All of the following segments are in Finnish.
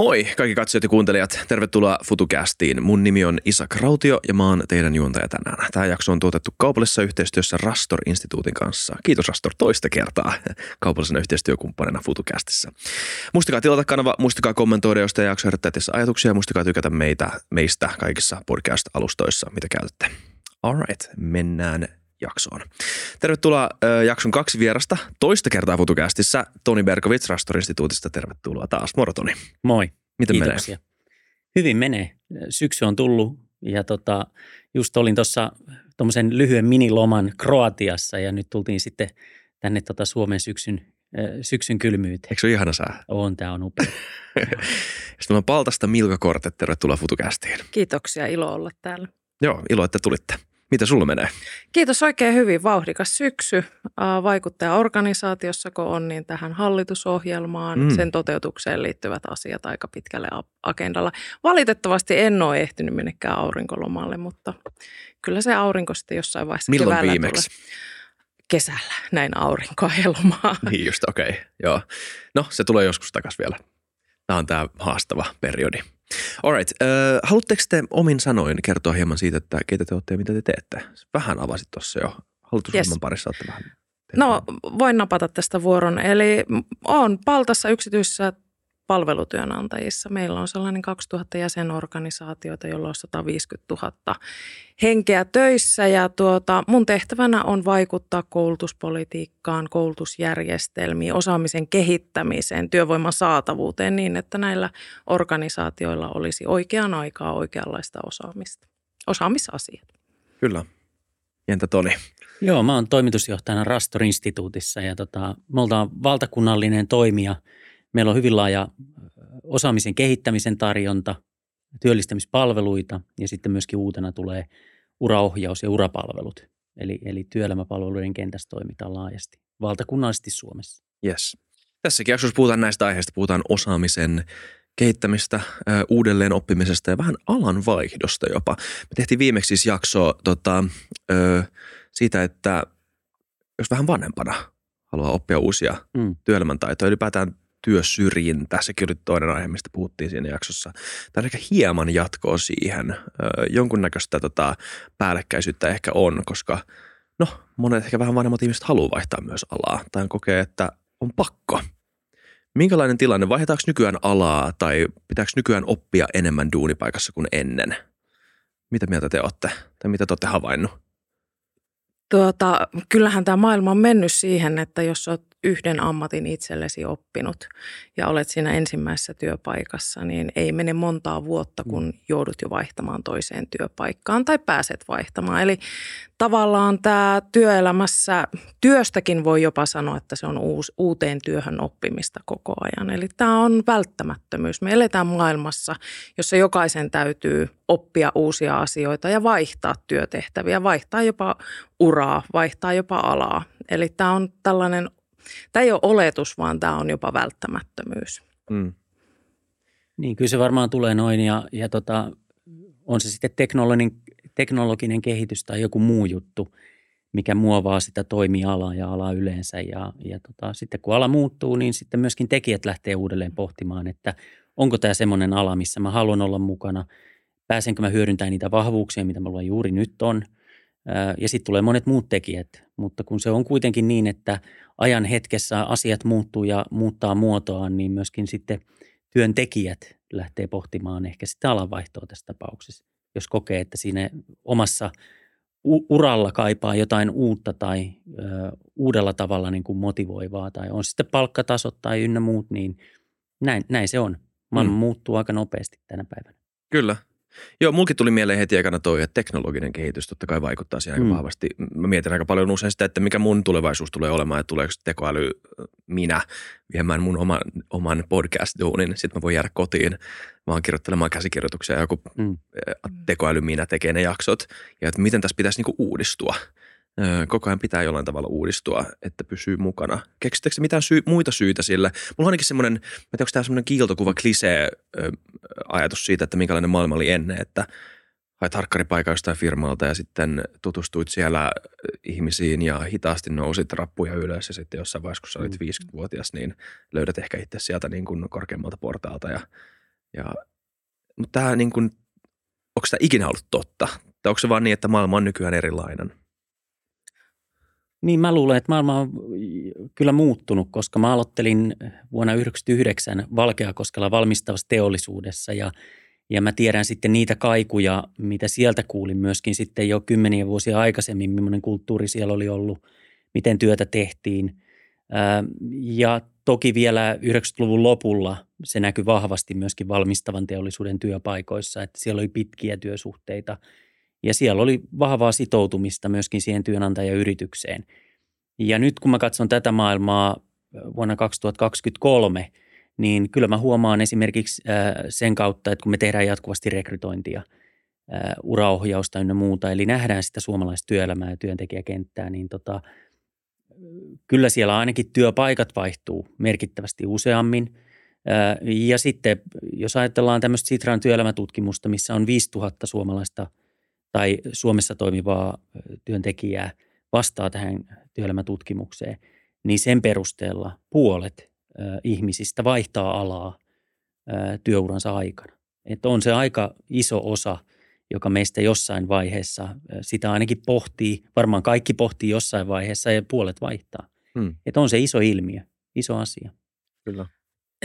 Moi kaikki katsojat ja kuuntelijat. Tervetuloa FutuCastiin. Mun nimi on Isak Rautio ja mä oon teidän juontaja tänään. Tämä jakso on tuotettu kaupallisessa yhteistyössä Rastor-instituutin kanssa. Kiitos Rastor toista kertaa kaupallisena yhteistyökumppanina FutuCastissa. Muistakaa tilata kanava, muistakaa kommentoida, jos te jakso herättää ajatuksia. Muistakaa tykätä meitä, meistä kaikissa podcast-alustoissa, mitä käytätte. Alright, mennään jaksoon. Tervetuloa äh, jakson kaksi vierasta toista kertaa FutuCastissa. Toni Berkovits Rastor-instituutista, tervetuloa taas. Moro Toni. Moi. Miten Kiitoksia. menee? Hyvin menee. Syksy on tullut ja tota, just olin tuossa tuommoisen lyhyen miniloman Kroatiassa ja nyt tultiin sitten tänne tota Suomen syksyn, syksyn kylmyyteen. Eikö se ole ihana sää? On, tämä on upea. Sitten on Paltasta Milka Korte, tervetuloa FutuCastiin. Kiitoksia, ilo olla täällä. Joo, ilo, että tulitte. Mitä sulla menee? Kiitos oikein hyvin. Vauhdikas syksy. Vaikuttajaorganisaatiossa, kun on, niin tähän hallitusohjelmaan, mm. sen toteutukseen liittyvät asiat aika pitkälle agendalla. Valitettavasti en ole ehtinyt minnekään aurinkolomalle, mutta kyllä se aurinko sitten jossain vaiheessa Milloin viimeksi? Tulee. Kesällä näin aurinkoa ja lomaa. Niin just, okei. Okay. Joo. No, se tulee joskus takaisin vielä. Tämä on tämä haastava periodi. Alright. Uh, haluatteko te omin sanoin kertoa hieman siitä, että keitä te olette ja mitä te teette? Vähän avasit tuossa jo. Hallitusohjelman yes. parissa olette vähän No voin napata tästä vuoron. Eli on Paltassa yksityisessä palvelutyönantajissa. Meillä on sellainen 2000 jäsenorganisaatiota, jolla on 150 000 henkeä töissä ja tuota, mun tehtävänä on vaikuttaa koulutuspolitiikkaan, koulutusjärjestelmiin, osaamisen kehittämiseen, työvoiman saatavuuteen niin, että näillä organisaatioilla olisi oikeaan aikaa oikeanlaista osaamista, osaamisasiat. Kyllä. Entä Toni? Joo, mä oon toimitusjohtajana Rastor-instituutissa ja tota, me ollaan valtakunnallinen toimija – Meillä on hyvin laaja osaamisen kehittämisen tarjonta, työllistämispalveluita ja sitten myöskin uutena tulee uraohjaus ja urapalvelut. Eli, eli työelämäpalveluiden kentässä toimitaan laajasti, valtakunnallisesti Suomessa. Yes. Tässäkin jaksossa puhutaan näistä aiheista, puhutaan osaamisen kehittämistä, uudelleen oppimisesta ja vähän alan vaihdosta jopa. Me tehtiin viimeksi siis jakso tota, siitä, että jos vähän vanhempana haluaa oppia uusia mm. työelämän taitoja, ylipäätään työsyrjintä, sekin oli toinen aihe, mistä puhuttiin siinä jaksossa. Tämä on ehkä hieman jatkoa siihen. Jonkunnäköistä tota, päällekkäisyyttä ehkä on, koska no, monet ehkä vähän vanhemmat ihmiset haluaa vaihtaa myös alaa tai kokee, että on pakko. Minkälainen tilanne? Vaihdetaanko nykyään alaa tai pitääkö nykyään oppia enemmän duunipaikassa kuin ennen? Mitä mieltä te olette? Tai mitä te olette havainnut? Tuota, kyllähän tämä maailma on mennyt siihen, että jos olet yhden ammatin itsellesi oppinut ja olet siinä ensimmäisessä työpaikassa, niin ei mene montaa vuotta, kun mm. joudut jo vaihtamaan toiseen työpaikkaan tai pääset vaihtamaan. Eli tavallaan tämä työelämässä, työstäkin voi jopa sanoa, että se on uus, uuteen työhön oppimista koko ajan. Eli tämä on välttämättömyys. Me eletään maailmassa, jossa jokaisen täytyy oppia uusia asioita ja vaihtaa työtehtäviä, vaihtaa jopa uraa, vaihtaa jopa alaa. Eli tämä on tällainen tämä ei ole oletus, vaan tämä on jopa välttämättömyys. Mm. Niin, kyllä se varmaan tulee noin ja, ja tota, on se sitten teknologinen, teknologinen kehitys tai joku muu juttu, mikä muovaa sitä toimialaa ja alaa yleensä. Ja, ja tota, sitten kun ala muuttuu, niin sitten myöskin tekijät lähtee uudelleen pohtimaan, että onko tämä semmoinen ala, missä mä haluan olla mukana, pääsenkö mä hyödyntämään niitä vahvuuksia, mitä mulla juuri nyt on. Ja sitten tulee monet muut tekijät, mutta kun se on kuitenkin niin, että ajan hetkessä asiat muuttuu ja muuttaa muotoaan, niin myöskin sitten työntekijät lähtee pohtimaan ehkä sitä alanvaihtoa tässä tapauksessa. Jos kokee, että siinä omassa uralla kaipaa jotain uutta tai ö, uudella tavalla niin kuin motivoivaa tai on sitten palkkatasot tai ynnä muut, niin näin, näin se on. Maailma mm. muuttuu aika nopeasti tänä päivänä. Kyllä, Joo, mulkin tuli mieleen heti aikana toi, että teknologinen kehitys totta kai vaikuttaa siihen mm. aika vahvasti. Mä mietin aika paljon usein sitä, että mikä mun tulevaisuus tulee olemaan, että tuleeko tekoäly minä viemään mun oman, oman podcast-duunin. Sitten mä voin jäädä kotiin vaan kirjoittelemaan käsikirjoituksia ja joku mm. tekoäly minä tekee ne jaksot. Ja että miten tässä pitäisi niinku uudistua – koko ajan pitää jollain tavalla uudistua, että pysyy mukana. Keksittekö mitään syy, muita syitä sille? Mulla on ainakin semmoinen, mä tiedän, onko tämä semmoinen kiiltokuva, klisee ajatus siitä, että minkälainen maailma oli ennen, että hait harkkaripaikan jostain firmalta ja sitten tutustuit siellä ihmisiin ja hitaasti nousit rappuja ylös ja sitten jossain vaiheessa, kun sä olit 50-vuotias, mm. niin löydät ehkä itse sieltä niin kuin korkeammalta portaalta ja Ja, mutta tämä niin kuin, onko tämä ikinä ollut totta? Tai onko se vaan niin, että maailma on nykyään erilainen? Niin mä luulen, että maailma on kyllä muuttunut, koska mä aloittelin vuonna 1999 Valkeakoskella valmistavassa teollisuudessa ja, ja mä tiedän sitten niitä kaikuja, mitä sieltä kuulin myöskin sitten jo kymmeniä vuosia aikaisemmin, millainen kulttuuri siellä oli ollut, miten työtä tehtiin. Ja toki vielä 90-luvun lopulla se näkyi vahvasti myöskin valmistavan teollisuuden työpaikoissa, että siellä oli pitkiä työsuhteita – ja siellä oli vahvaa sitoutumista myöskin siihen työnantajayritykseen. Ja nyt kun mä katson tätä maailmaa vuonna 2023, niin kyllä mä huomaan esimerkiksi sen kautta, että kun me tehdään jatkuvasti rekrytointia, uraohjausta ynnä muuta, eli nähdään sitä suomalaista työelämää ja työntekijäkenttää, niin tota, kyllä siellä ainakin työpaikat vaihtuu merkittävästi useammin. Ja sitten jos ajatellaan tämmöistä Sitran työelämätutkimusta, missä on 5000 suomalaista – tai Suomessa toimivaa työntekijää vastaa tähän työelämätutkimukseen, niin sen perusteella puolet ihmisistä vaihtaa alaa työuransa aikana. Että on se aika iso osa, joka meistä jossain vaiheessa sitä ainakin pohtii, varmaan kaikki pohtii jossain vaiheessa ja puolet vaihtaa. Hmm. Että on se iso ilmiö, iso asia. Kyllä.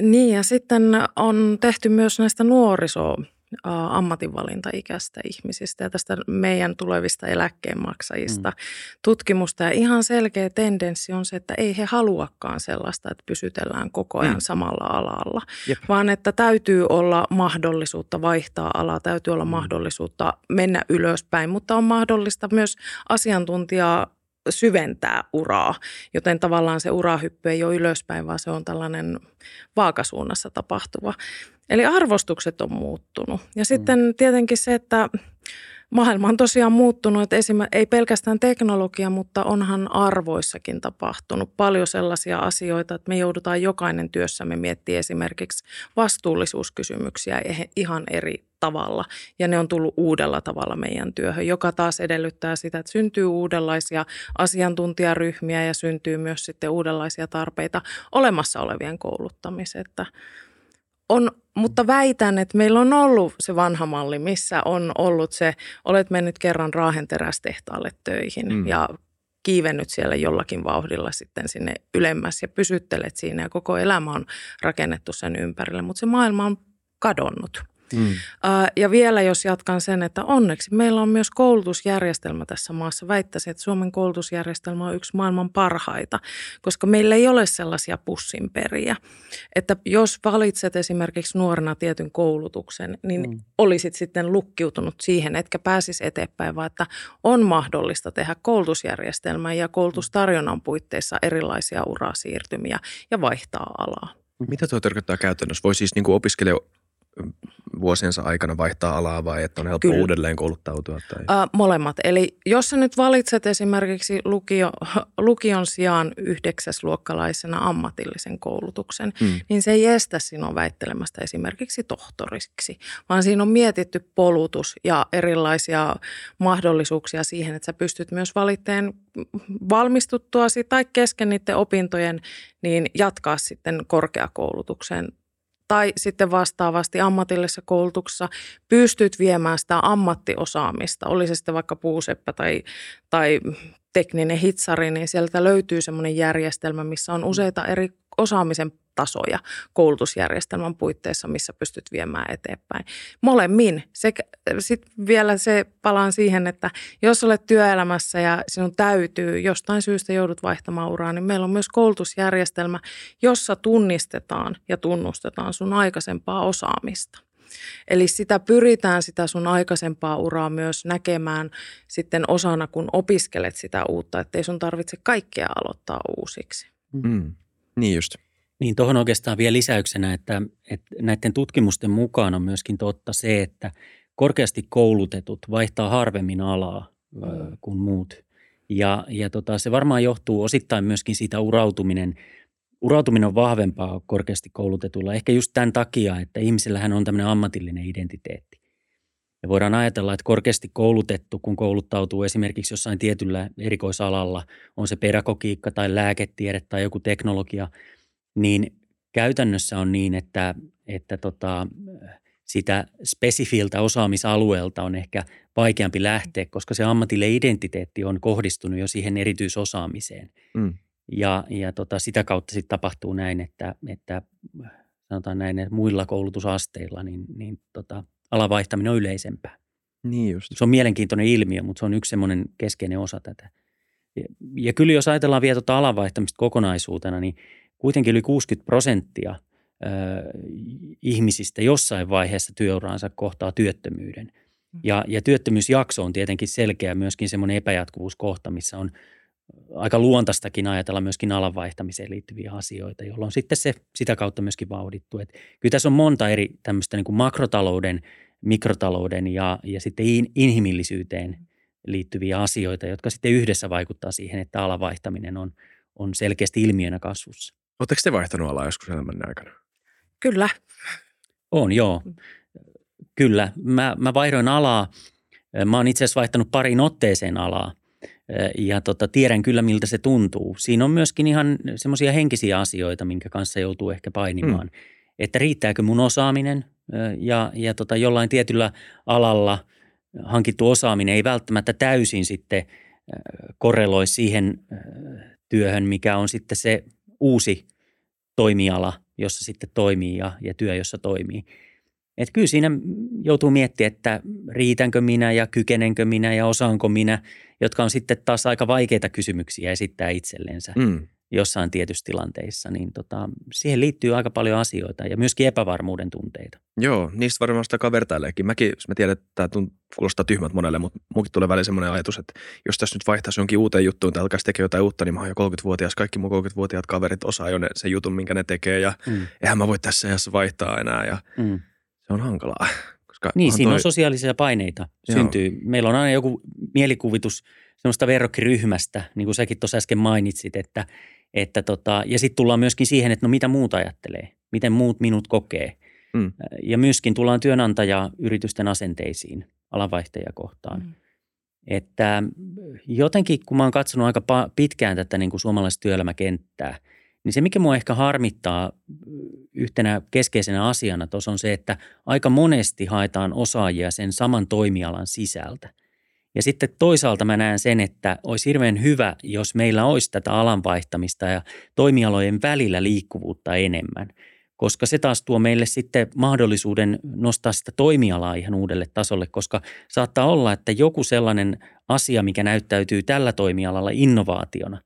Niin ja sitten on tehty myös näistä nuorisoa ammatinvalintaikäistä ihmisistä ja tästä meidän tulevista eläkkeenmaksajista mm. tutkimusta. Ja ihan selkeä tendenssi on se, että ei he haluakaan sellaista, että pysytellään koko ajan mm. samalla alalla, Jep. vaan että täytyy olla mahdollisuutta vaihtaa alaa, täytyy olla mm. mahdollisuutta mennä ylöspäin, mutta on mahdollista myös asiantuntijaa syventää uraa, joten tavallaan se urahyppy ei ole ylöspäin, vaan se on tällainen vaakasuunnassa tapahtuva. Eli arvostukset on muuttunut. Ja sitten mm. tietenkin se, että maailma on tosiaan muuttunut, että esim- ei pelkästään teknologia, mutta onhan arvoissakin tapahtunut paljon sellaisia asioita, että me joudutaan jokainen työssämme miettimään esimerkiksi vastuullisuuskysymyksiä ihan eri tavalla. Ja ne on tullut uudella tavalla meidän työhön, joka taas edellyttää sitä, että syntyy uudenlaisia asiantuntijaryhmiä ja syntyy myös sitten uudenlaisia tarpeita olemassa olevien kouluttamiseen. On, mutta väitän, että meillä on ollut se vanha malli, missä on ollut se, olet mennyt kerran Raahen terästehtaalle töihin mm. ja kiivennyt siellä jollakin vauhdilla sitten sinne ylemmäs ja pysyttelet siinä ja koko elämä on rakennettu sen ympärille, mutta se maailma on kadonnut. Mm. Ja vielä jos jatkan sen, että onneksi meillä on myös koulutusjärjestelmä tässä maassa. Väittäisin, että Suomen koulutusjärjestelmä on yksi maailman parhaita, koska meillä ei ole sellaisia pussinperiä. Että jos valitset esimerkiksi nuorena tietyn koulutuksen, niin mm. olisit sitten lukkiutunut siihen, etkä pääsisi eteenpäin, vaan että on mahdollista tehdä koulutusjärjestelmää ja koulutustarjonnan puitteissa erilaisia urasiirtymiä ja vaihtaa alaa. Mitä tuo tarkoittaa käytännössä? Voi siis niin kuin opiskelija vuosiensa aikana vaihtaa alaa vai että on helppo Kyllä. uudelleen kouluttautua? Tai? Äh, molemmat. Eli jos sä nyt valitset esimerkiksi lukio, lukion sijaan yhdeksäsluokkalaisena ammatillisen koulutuksen, hmm. niin se ei estä sinua väittelemästä esimerkiksi tohtoriksi, vaan siinä on mietitty polutus ja erilaisia mahdollisuuksia siihen, että sä pystyt myös valitteen valmistuttuasi tai kesken niiden opintojen, niin jatkaa sitten korkeakoulutukseen tai sitten vastaavasti ammatillisessa koulutuksessa pystyt viemään sitä ammattiosaamista, oli se sitten vaikka puuseppä tai, tai tekninen hitsari, niin sieltä löytyy semmoinen järjestelmä, missä on useita eri osaamisen tasoja koulutusjärjestelmän puitteissa, missä pystyt viemään eteenpäin. Molemmin. Sitten vielä se palaan siihen, että jos olet työelämässä ja sinun täytyy jostain syystä joudut vaihtamaan uraa, niin meillä on myös koulutusjärjestelmä, jossa tunnistetaan ja tunnustetaan sun aikaisempaa osaamista. Eli sitä pyritään sitä sun aikaisempaa uraa myös näkemään sitten osana, kun opiskelet sitä uutta, ettei sun tarvitse kaikkea aloittaa uusiksi. Mm. Niin just. Niin tuohon oikeastaan vielä lisäyksenä, että, että näiden tutkimusten mukaan on myöskin totta se, että korkeasti koulutetut vaihtaa harvemmin alaa mm. kuin muut. Ja, ja tota, se varmaan johtuu osittain myöskin siitä urautuminen. Urautuminen on vahvempaa korkeasti koulutetulla, ehkä just tämän takia, että ihmisillähän on tämmöinen ammatillinen identiteetti. Ja voidaan ajatella, että korkeasti koulutettu, kun kouluttautuu esimerkiksi jossain tietyllä erikoisalalla, on se pedagogiikka tai lääketiede tai joku teknologia – niin käytännössä on niin, että, että tota, sitä spesifiltä osaamisalueelta on ehkä vaikeampi lähteä, koska se ammatille identiteetti on kohdistunut jo siihen erityisosaamiseen. Mm. Ja, ja tota, sitä kautta sitten tapahtuu näin, että, että sanotaan näin, että muilla koulutusasteilla niin, niin tota, alavaihtaminen on yleisempää. Niin just. Se on mielenkiintoinen ilmiö, mutta se on yksi semmoinen keskeinen osa tätä. Ja, ja kyllä jos ajatellaan vielä tuota alavaihtamista kokonaisuutena, niin kuitenkin yli 60 prosenttia – ihmisistä jossain vaiheessa työuraansa kohtaa työttömyyden. Mm. Ja, ja työttömyysjakso on tietenkin selkeä myöskin semmoinen epäjatkuvuuskohta, missä on aika luontaistakin ajatella myöskin alanvaihtamiseen liittyviä asioita, jolloin sitten se sitä kautta myöskin vauhdittuu. Et kyllä tässä on monta eri tämmöistä niin kuin makrotalouden, mikrotalouden ja, ja sitten in, inhimillisyyteen liittyviä asioita, jotka sitten yhdessä vaikuttaa siihen, että alavaihtaminen on, on selkeästi ilmiönä kasvussa. Oletteko te vaihtanut alaa joskus elämän aikana? Kyllä. On, joo. Kyllä. Mä, mä vaihdoin alaa. Mä oon itse asiassa vaihtanut parin otteeseen alaa ja tota, tiedän kyllä, miltä se tuntuu. Siinä on myöskin ihan semmoisia henkisiä asioita, minkä kanssa joutuu ehkä painimaan. Hmm. Että riittääkö mun osaaminen ja, ja tota, jollain tietyllä alalla hankittu osaaminen ei välttämättä täysin sitten korreloi siihen työhön, mikä on sitten se uusi toimiala – jossa sitten toimii ja, ja työ, jossa toimii. Et kyllä siinä joutuu miettimään, että riitänkö minä ja kykenenkö minä ja osaanko minä, jotka on sitten taas aika vaikeita kysymyksiä esittää itsellensä mm. Jossain tietyissä tilanteissa. Niin tota, siihen liittyy aika paljon asioita ja myöskin epävarmuuden tunteita. Joo, niistä varmaan sitä vertaileekin. Mäkin, mä tiedän, että tämä kuulostaa tyhmät monelle, mutta munkin tulee välillä semmoinen ajatus, että jos tässä nyt vaihtaisi jonkin uuteen juttuun tai alkaisi tekemään jotain uutta, niin mä oon jo 30-vuotias. Kaikki mun 30-vuotiaat kaverit osaa jo ne, sen jutun, minkä ne tekee ja mm. eihän mä voi tässä ajassa vaihtaa enää ja mm. se on hankalaa. Koska niin, siinä toi... on sosiaalisia paineita Joo. syntyy. Meillä on aina joku mielikuvitus semmoista verrokkiryhmästä, niin kuin säkin tuossa äsken mainitsit, että, että tota, ja sitten tullaan myöskin siihen, että no mitä muut ajattelee, miten muut minut kokee – Mm. Ja myöskin tullaan työnantaja-yritysten asenteisiin alanvaihtajakohtaan. Mm. Että jotenkin, kun mä oon katsonut aika pitkään tätä niin kuin suomalaista työelämäkenttää, niin se, mikä mua ehkä harmittaa yhtenä keskeisenä asiana tuossa on se, että aika monesti haetaan osaajia sen saman toimialan sisältä. Ja sitten toisaalta mä näen sen, että olisi hirveän hyvä, jos meillä olisi tätä alanvaihtamista ja toimialojen välillä liikkuvuutta enemmän – koska se taas tuo meille sitten mahdollisuuden nostaa sitä toimialaa ihan uudelle tasolle, koska saattaa olla, että joku sellainen asia, mikä näyttäytyy tällä toimialalla innovaationa,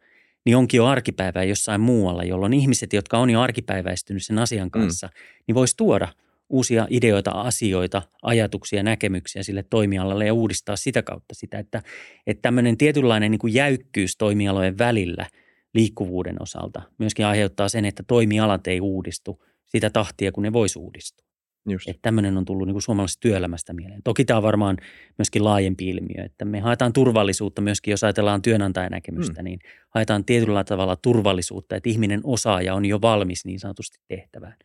niin onkin jo arkipäivää jossain muualla, jolloin ihmiset, jotka on jo arkipäiväistynyt sen asian mm. kanssa, mm. niin voisi tuoda uusia ideoita, asioita, ajatuksia, näkemyksiä sille toimialalle ja uudistaa sitä kautta sitä, että, että tämmöinen tietynlainen niin kuin jäykkyys toimialojen välillä liikkuvuuden osalta myöskin aiheuttaa sen, että toimialat ei uudistu – sitä tahtia, kun ne voisi uudistua. Just. Että tämmöinen on tullut niin kuin suomalaisesta työelämästä mieleen. Toki tämä on varmaan myöskin laajempi ilmiö, että me haetaan turvallisuutta myöskin, jos ajatellaan työnantajan näkemystä, mm. niin haetaan tietyllä tavalla turvallisuutta, että ihminen osaaja on jo valmis niin sanotusti tehtävään.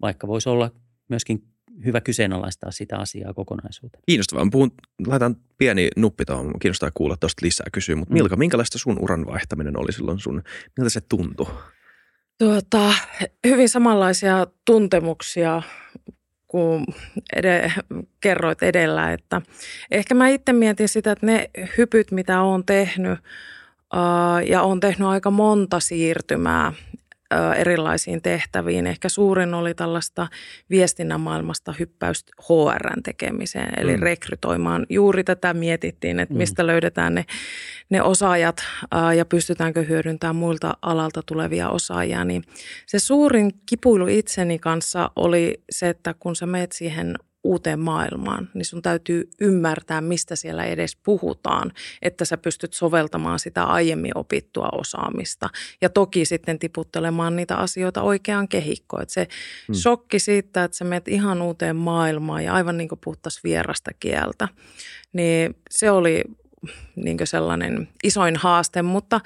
Vaikka voisi olla myöskin hyvä kyseenalaistaa sitä asiaa kokonaisuuteen. Kiinnostavaa. puhun, laitan pieni nuppi tuohon. Kiinnostaa kuulla tuosta lisää kysyä, mutta mm. Milka, minkälaista sun uran vaihtaminen oli silloin sun, miltä se tuntui? Tuota, hyvin samanlaisia tuntemuksia kuin ed- kerroit edellä, että ehkä mä itse mietin sitä, että ne hypyt, mitä olen tehnyt, ja on tehnyt aika monta siirtymää erilaisiin tehtäviin. Ehkä suurin oli tällaista viestinnän maailmasta hyppäystä HRn tekemiseen, eli mm. rekrytoimaan. Juuri tätä mietittiin, että mm. mistä mm. löydetään ne, ne osaajat ja pystytäänkö hyödyntämään muilta alalta tulevia osaajia. Niin se suurin kipuilu itseni kanssa oli se, että kun sä meet siihen uuteen maailmaan, niin sun täytyy ymmärtää, mistä siellä edes puhutaan, että sä pystyt soveltamaan sitä aiemmin opittua osaamista. Ja toki sitten tiputtelemaan niitä asioita oikeaan kehikkoon. Että se hmm. shokki siitä, että sä menet ihan uuteen maailmaan ja aivan niin kuin puhuttaisiin vierasta kieltä, niin se oli niin sellainen isoin haaste, mutta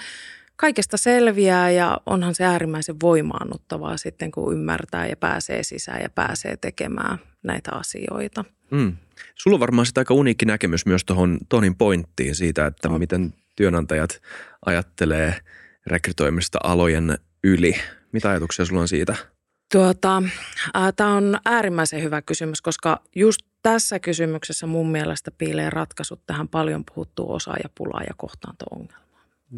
kaikesta selviää ja onhan se äärimmäisen voimaannuttavaa sitten, kun ymmärtää ja pääsee sisään ja pääsee tekemään näitä asioita. Mm. Sulla on varmaan sitä aika uniikki näkemys myös tuohon Tonin pointtiin siitä, että on. miten työnantajat ajattelee rekrytoimista alojen yli. Mitä ajatuksia sulla on siitä? Tuota, Tämä on äärimmäisen hyvä kysymys, koska just tässä kysymyksessä mun mielestä piilee ratkaisut tähän paljon puhuttuun osaajapulaa ja kohtaanto-ongelmaan. Mm.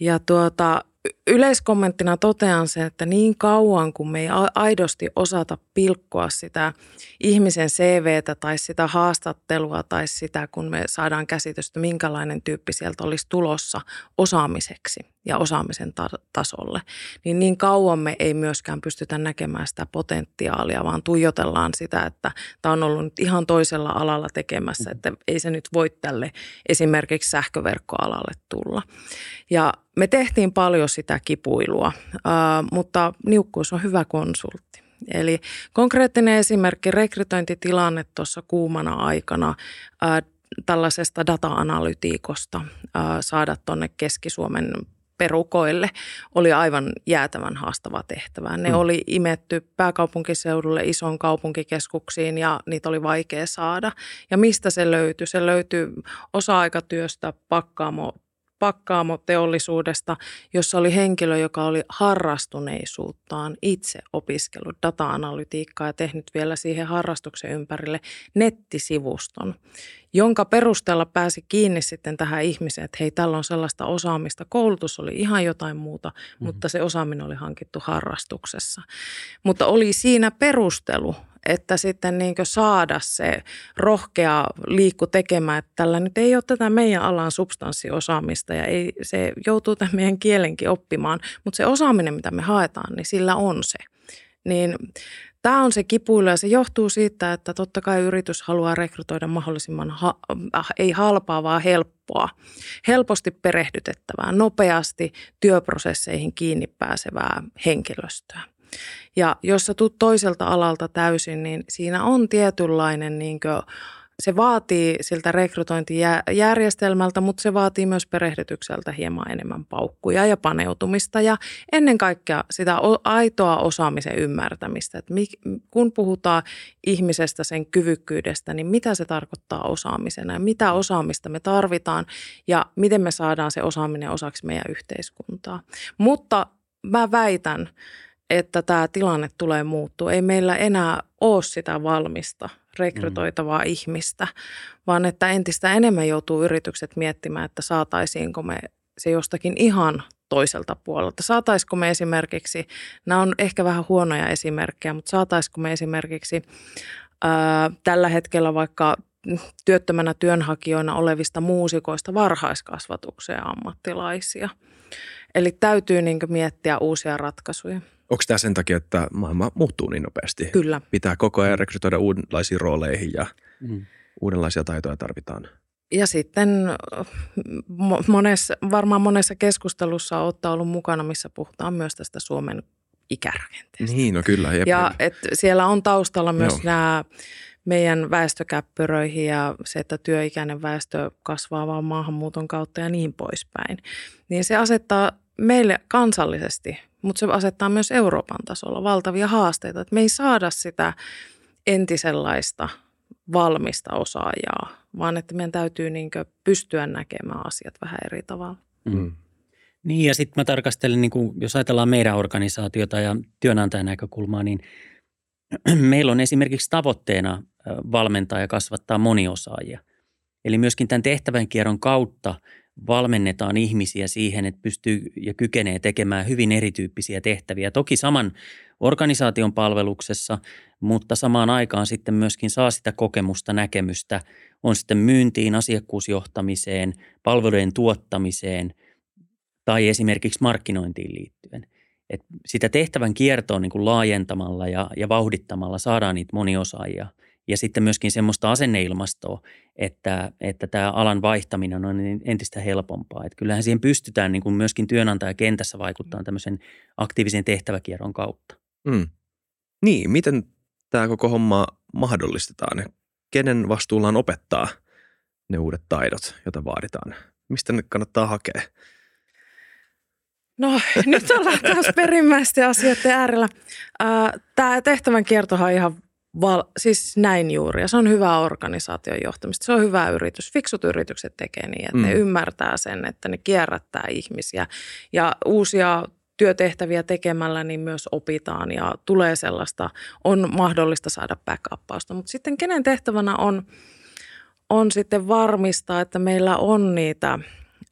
Ja tuota, yleiskommenttina totean sen, että niin kauan kun me ei aidosti osata pilkkoa sitä ihmisen CVtä tai sitä haastattelua tai sitä, kun me saadaan käsitystä, minkälainen tyyppi sieltä olisi tulossa osaamiseksi ja osaamisen ta- tasolle, niin niin kauan me ei myöskään pystytä näkemään sitä potentiaalia, vaan tuijotellaan sitä, että tämä on ollut nyt ihan toisella alalla tekemässä, että ei se nyt voi tälle esimerkiksi sähköverkkoalalle tulla. Ja me tehtiin paljon sitä kipuilua, mutta niukkuus on hyvä konsultti. Eli konkreettinen esimerkki rekrytointitilanne tuossa kuumana aikana tällaisesta data-analytiikosta saada tuonne Keski-Suomen perukoille oli aivan jäätävän haastava tehtävä. Ne mm. oli imetty pääkaupunkiseudulle ison kaupunkikeskuksiin ja niitä oli vaikea saada. Ja mistä se löytyi? Se löytyi osa-aikatyöstä, pakkaamo pakkaamoteollisuudesta, jossa oli henkilö, joka oli harrastuneisuuttaan itse opiskellut data-analytiikkaa ja tehnyt vielä siihen harrastuksen ympärille nettisivuston, jonka perusteella pääsi kiinni sitten tähän ihmiseen, että hei, tällä on sellaista osaamista. Koulutus oli ihan jotain muuta, mm-hmm. mutta se osaaminen oli hankittu harrastuksessa. Mutta oli siinä perustelu, että sitten niin saada se rohkea liikku tekemään, että tällä nyt ei ole tätä meidän alan substanssiosaamista ja ei, se joutuu tämän meidän kielenkin oppimaan, mutta se osaaminen, mitä me haetaan, niin sillä on se. Niin Tämä on se kipuilu ja se johtuu siitä, että totta kai yritys haluaa rekrytoida mahdollisimman, ha- äh, ei halpaa, vaan helppoa, helposti perehdytettävää, nopeasti työprosesseihin kiinni pääsevää henkilöstöä. Ja jos sä tulet toiselta alalta täysin, niin siinä on tietynlainen niin kuin, se vaatii siltä rekrytointijärjestelmältä, mutta se vaatii myös perehdytykseltä hieman enemmän paukkuja ja paneutumista ja ennen kaikkea sitä aitoa osaamisen ymmärtämistä. Että kun puhutaan ihmisestä, sen kyvykkyydestä, niin mitä se tarkoittaa osaamisena ja mitä osaamista me tarvitaan ja miten me saadaan se osaaminen osaksi meidän yhteiskuntaa. Mutta mä väitän, että tämä tilanne tulee muuttua. Ei meillä enää ole sitä valmista rekrytoitavaa mm. ihmistä, vaan että entistä enemmän joutuu yritykset miettimään, että saataisiinko me se jostakin ihan toiselta puolelta. Saataisiko me esimerkiksi, nämä on ehkä vähän huonoja esimerkkejä, mutta saataisiko me esimerkiksi ää, tällä hetkellä vaikka työttömänä työnhakijoina olevista muusikoista varhaiskasvatukseen ammattilaisia. Eli täytyy niin miettiä uusia ratkaisuja. Onko tämä sen takia, että maailma muuttuu niin nopeasti? Kyllä. Pitää koko ajan rekrytoida uudenlaisiin rooleihin ja mm. uudenlaisia taitoja tarvitaan. Ja sitten monessa, varmaan monessa keskustelussa olette ollut mukana, missä puhutaan myös tästä Suomen ikärakenteesta. Niin, no kyllä. Jep. Ja et siellä on taustalla myös Joo. nämä meidän väestökäppyröihin ja se, että työikäinen väestö kasvaa vaan maahanmuuton kautta ja niin poispäin. Niin se asettaa meille kansallisesti mutta se asettaa myös Euroopan tasolla valtavia haasteita. Että me ei saada sitä entisenlaista valmista osaajaa, vaan että meidän täytyy niin pystyä näkemään asiat vähän eri tavalla. Mm. Niin ja sitten mä tarkastelen, niin kun, jos ajatellaan meidän organisaatiota ja työnantajan näkökulmaa, niin meillä on esimerkiksi tavoitteena valmentaa ja kasvattaa moniosaajia. Eli myöskin tämän tehtävän kierron kautta – valmennetaan ihmisiä siihen, että pystyy ja kykenee tekemään hyvin erityyppisiä tehtäviä. Toki saman organisaation palveluksessa, mutta samaan aikaan sitten myöskin saa sitä kokemusta, näkemystä, on sitten myyntiin, asiakkuusjohtamiseen, palvelujen tuottamiseen tai esimerkiksi markkinointiin liittyen. Et sitä tehtävän kiertoa niin kuin laajentamalla ja, ja vauhdittamalla saadaan niitä moniosaajia – ja sitten myöskin semmoista asenneilmastoa, että, että tämä alan vaihtaminen on entistä helpompaa. Että kyllähän siihen pystytään niin kuin myöskin työnantajakentässä vaikuttamaan tämmöisen aktiivisen tehtäväkierron kautta. Mm. Niin, miten tämä koko homma mahdollistetaan? Kenen vastuulla on opettaa ne uudet taidot, joita vaaditaan? Mistä ne kannattaa hakea? No nyt ollaan taas perimmäisten asioiden äärellä. Tämä tehtävän kiertohan on ihan Val, siis näin juuri. Ja se on hyvä organisaation johtamista. Se on hyvä yritys. Fiksut yritykset tekee niin, että mm. ne ymmärtää sen, että ne kierrättää ihmisiä. Ja uusia työtehtäviä tekemällä niin myös opitaan ja tulee sellaista, on mahdollista saada backuppausta. Mutta sitten kenen tehtävänä on, on sitten varmistaa, että meillä on niitä,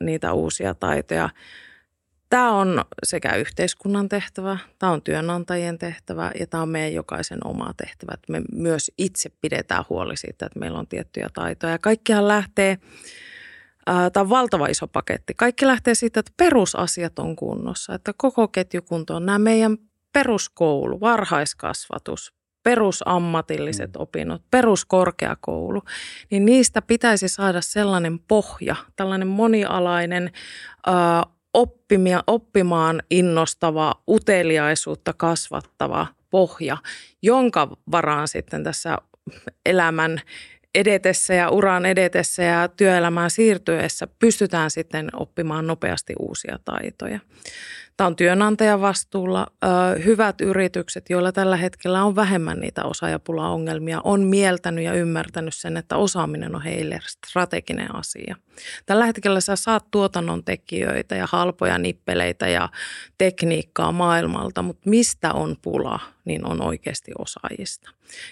niitä uusia taitoja. Tämä on sekä yhteiskunnan tehtävä, tämä on työnantajien tehtävä ja tämä on meidän jokaisen oma tehtävä. Että me myös itse pidetään huoli siitä, että meillä on tiettyjä taitoja. Ja kaikkihan lähtee, tämä on valtava iso paketti. Kaikki lähtee siitä, että perusasiat on kunnossa, että koko ketju kuntoon. Nämä meidän peruskoulu, varhaiskasvatus, perusammatilliset mm. opinnot, peruskorkeakoulu, niin niistä pitäisi saada sellainen pohja, tällainen monialainen oppimia, oppimaan innostava, uteliaisuutta kasvattava pohja, jonka varaan sitten tässä elämän edetessä ja uran edetessä ja työelämään siirtyessä pystytään sitten oppimaan nopeasti uusia taitoja. Tämä on työnantajan vastuulla. Hyvät yritykset, joilla tällä hetkellä on vähemmän niitä osaajapula-ongelmia, on mieltänyt ja ymmärtänyt sen, että osaaminen on heille strateginen asia. Tällä hetkellä sä saat tuotannon tekijöitä ja halpoja nippeleitä ja tekniikkaa maailmalta, mutta mistä on pula, niin on oikeasti osaajista.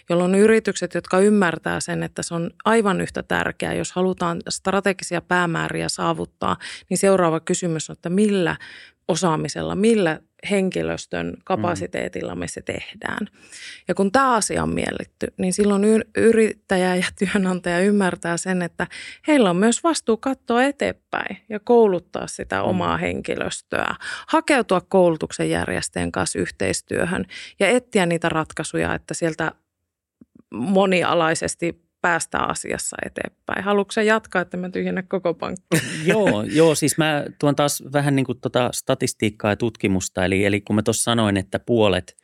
Jolloin yritykset, jotka ymmärtää sen, että se on aivan yhtä tärkeää, jos halutaan strategisia päämääriä saavuttaa, niin seuraava kysymys on, että millä osaamisella, millä henkilöstön kapasiteetilla me se tehdään. Ja kun tämä asia on mielletty, niin silloin yrittäjä ja työnantaja ymmärtää sen, että heillä on myös vastuu katsoa eteenpäin ja kouluttaa sitä mm. omaa henkilöstöä, hakeutua koulutuksen järjestäjän kanssa yhteistyöhön ja etsiä niitä ratkaisuja, että sieltä monialaisesti päästä asiassa eteenpäin. Haluatko jatkaa, että mä tyhjennä koko pankki? joo, joo, siis mä tuon taas vähän niin kuin tota statistiikkaa ja tutkimusta. Eli, eli kun mä tuossa sanoin, että puolet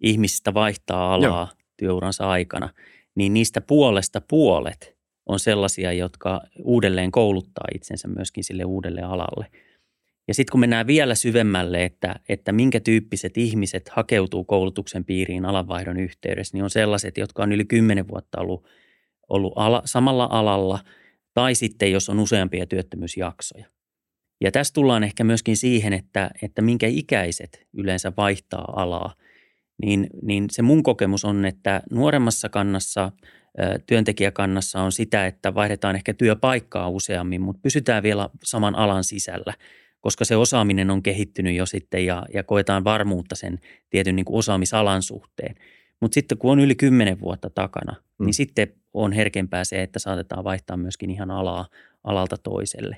ihmisistä vaihtaa alaa joo. työuransa aikana, niin niistä puolesta puolet on sellaisia, jotka uudelleen kouluttaa itsensä myöskin sille uudelle alalle. Ja sitten kun mennään vielä syvemmälle, että, että minkä tyyppiset ihmiset hakeutuu koulutuksen piiriin alanvaihdon yhteydessä, niin on sellaiset, jotka on yli 10 vuotta ollut – ollut ala, samalla alalla tai sitten jos on useampia työttömyysjaksoja. Ja tässä tullaan ehkä myöskin siihen, että, että minkä ikäiset yleensä vaihtaa alaa. Niin, niin se mun kokemus on, että nuoremmassa kannassa, työntekijäkannassa on sitä, että vaihdetaan ehkä työpaikkaa useammin, mutta pysytään vielä saman alan sisällä, koska se osaaminen on kehittynyt jo sitten ja, ja koetaan varmuutta sen tietyn niin kuin osaamisalan suhteen. Mutta sitten kun on yli 10 vuotta takana, niin mm. niin sitten on herkempää se, että saatetaan vaihtaa myöskin ihan alaa alalta toiselle.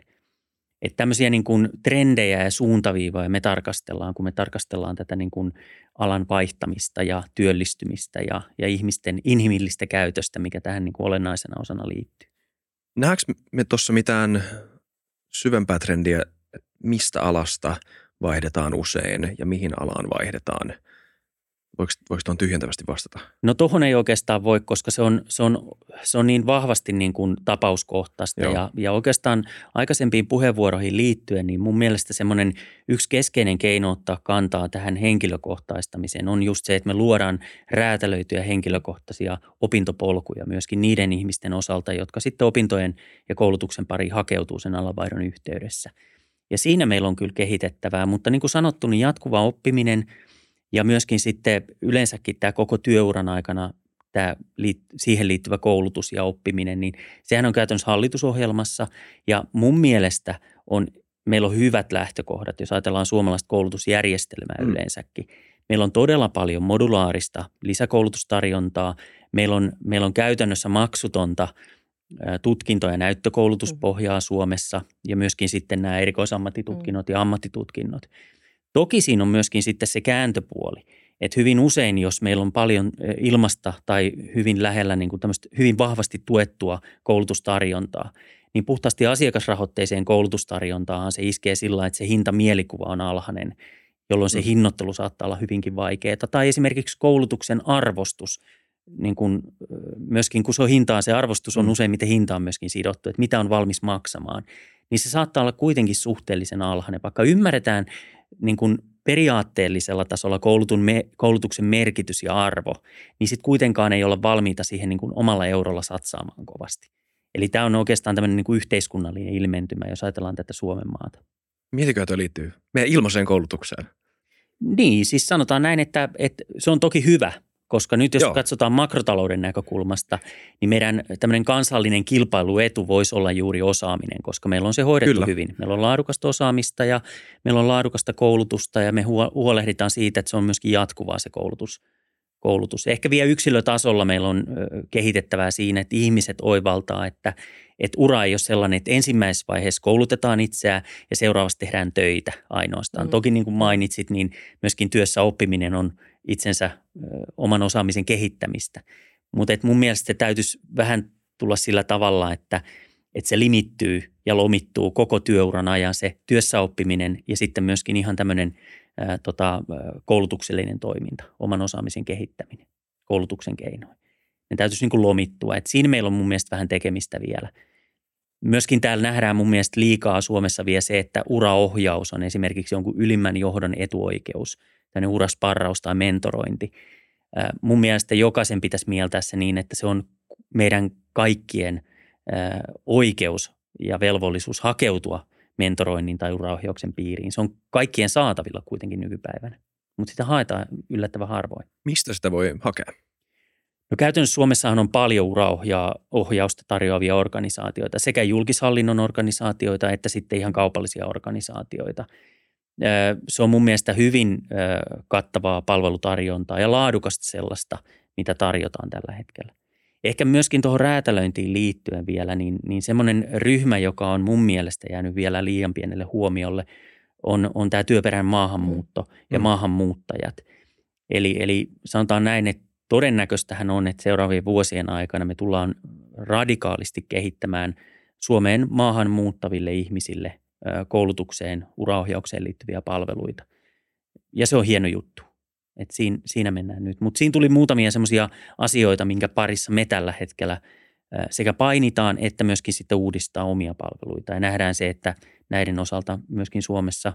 Että tämmöisiä niin kuin trendejä ja suuntaviivoja me tarkastellaan, kun me tarkastellaan tätä niin kuin alan vaihtamista ja työllistymistä ja, ja ihmisten inhimillistä käytöstä, mikä tähän niin kuin olennaisena osana liittyy. Nähdäänkö me tuossa mitään syvempää trendiä, mistä alasta vaihdetaan usein ja mihin alaan vaihdetaan – Voiko, voiko tuon tyhjentävästi vastata? No tuohon ei oikeastaan voi, koska se on, se on, se on niin vahvasti niin kuin tapauskohtaista. Ja, ja oikeastaan aikaisempiin puheenvuoroihin liittyen, niin mun mielestä semmoinen yksi keskeinen keino ottaa kantaa tähän henkilökohtaistamiseen on just se, että me luodaan räätälöityjä henkilökohtaisia opintopolkuja myöskin niiden ihmisten osalta, jotka sitten opintojen ja koulutuksen pariin hakeutuu sen alavaihdon yhteydessä. Ja siinä meillä on kyllä kehitettävää, mutta niin kuin sanottu, niin jatkuva oppiminen – ja myöskin sitten yleensäkin tämä koko työuran aikana tämä siihen liittyvä koulutus ja oppiminen, niin sehän on käytännössä hallitusohjelmassa ja mun mielestä on, meillä on hyvät lähtökohdat, jos ajatellaan suomalaista koulutusjärjestelmää mm. yleensäkin. Meillä on todella paljon modulaarista lisäkoulutustarjontaa, meillä on, meillä on käytännössä maksutonta tutkinto- ja näyttökoulutuspohjaa mm. Suomessa ja myöskin sitten nämä erikoisammattitutkinnot mm. ja ammattitutkinnot. Toki siinä on myöskin sitten se kääntöpuoli, että hyvin usein, jos meillä on paljon ilmasta tai hyvin lähellä niin kuin hyvin vahvasti tuettua koulutustarjontaa, niin puhtaasti asiakasrahoitteiseen koulutustarjontaan se iskee sillä, että se hinta mielikuva on alhainen, jolloin se mm. hinnoittelu saattaa olla hyvinkin vaikeaa. Tai esimerkiksi koulutuksen arvostus, niin kuin, myöskin kun se on hintaan, se arvostus on mm. useimmiten hintaan myöskin sidottu, että mitä on valmis maksamaan, niin se saattaa olla kuitenkin suhteellisen alhainen, vaikka ymmärretään niin kuin periaatteellisella tasolla koulutun me, koulutuksen merkitys ja arvo, niin sitten kuitenkaan ei olla valmiita siihen niin kuin omalla eurolla satsaamaan kovasti. Eli tämä on oikeastaan tämmöinen niin kuin yhteiskunnallinen ilmentymä, jos ajatellaan tätä Suomen maata. Mietikö, että liittyy meidän ilmaiseen koulutukseen? Niin, siis sanotaan näin, että, että se on toki hyvä, koska nyt jos Joo. katsotaan makrotalouden näkökulmasta, niin meidän tämmöinen kansallinen kilpailuetu voisi olla juuri osaaminen, koska meillä on se hoidettu Kyllä. hyvin. Meillä on laadukasta osaamista ja meillä on laadukasta koulutusta ja me huo- huolehditaan siitä, että se on myöskin jatkuvaa se koulutus. koulutus. Ehkä vielä yksilötasolla meillä on kehitettävää siinä, että ihmiset oivaltaa, että, että ura ei ole sellainen, että ensimmäisessä vaiheessa koulutetaan itseään ja seuraavassa tehdään töitä ainoastaan. Mm. Toki niin kuin mainitsit, niin myöskin työssä oppiminen on itsensä oman osaamisen kehittämistä. Mutta mun mielestä se täytyisi vähän tulla sillä tavalla, että, että se limittyy ja lomittuu koko työuran ajan se työssä oppiminen ja sitten myöskin ihan tämmöinen tota, koulutuksellinen toiminta, oman osaamisen kehittäminen koulutuksen keinoin. Ne täytyisi niin kuin lomittua. Et siinä meillä on mun mielestä vähän tekemistä vielä. Myöskin täällä nähdään mun mielestä liikaa Suomessa vielä se, että uraohjaus on esimerkiksi jonkun ylimmän johdon etuoikeus, tämmöinen urasparraus tai mentorointi. Mun mielestä jokaisen pitäisi mieltää se niin, että se on meidän kaikkien oikeus ja velvollisuus hakeutua mentoroinnin tai uraohjauksen piiriin. Se on kaikkien saatavilla kuitenkin nykypäivänä, mutta sitä haetaan yllättävän harvoin. Mistä sitä voi hakea? No käytännössä Suomessahan on paljon uraohjausta tarjoavia organisaatioita, sekä julkishallinnon organisaatioita että sitten ihan kaupallisia organisaatioita. Se on mun mielestä hyvin kattavaa palvelutarjontaa ja laadukasta sellaista, mitä tarjotaan tällä hetkellä. Ehkä myöskin tuohon räätälöintiin liittyen vielä, niin, niin semmoinen ryhmä, joka on mun mielestä jäänyt vielä liian pienelle huomiolle, on, on tämä työperäinen maahanmuutto ja Mm. maahanmuuttajat. Eli, eli sanotaan näin, että todennäköistähän on, että seuraavien vuosien aikana me tullaan radikaalisti kehittämään Suomeen maahan muuttaville ihmisille koulutukseen, uraohjaukseen liittyviä palveluita. Ja se on hieno juttu. Et siinä, siinä mennään nyt. Mutta siinä tuli muutamia semmoisia asioita, minkä parissa me tällä hetkellä sekä painitaan että myöskin sitten uudistaa omia palveluita. Ja nähdään se, että näiden osalta myöskin Suomessa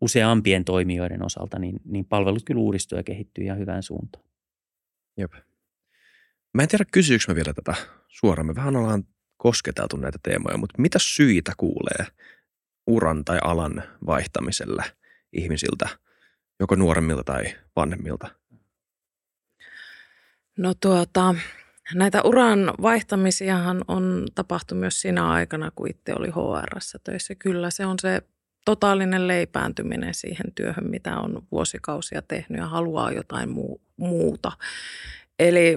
useampien toimijoiden osalta, niin, niin palvelut kyllä uudistuu ja kehittyy ihan hyvään suuntaan. Jep. Mä en tiedä, kysyykö mä vielä tätä suoraan. Me vähän ollaan kosketeltu näitä teemoja, mutta mitä syitä kuulee uran tai alan vaihtamiselle ihmisiltä, joko nuoremmilta tai vanhemmilta? No tuota, näitä uran vaihtamisiahan on tapahtunut myös siinä aikana, kun itse oli hr töissä. Kyllä se on se totaalinen leipääntyminen siihen työhön, mitä on vuosikausia tehnyt ja haluaa jotain muu, muuta. Eli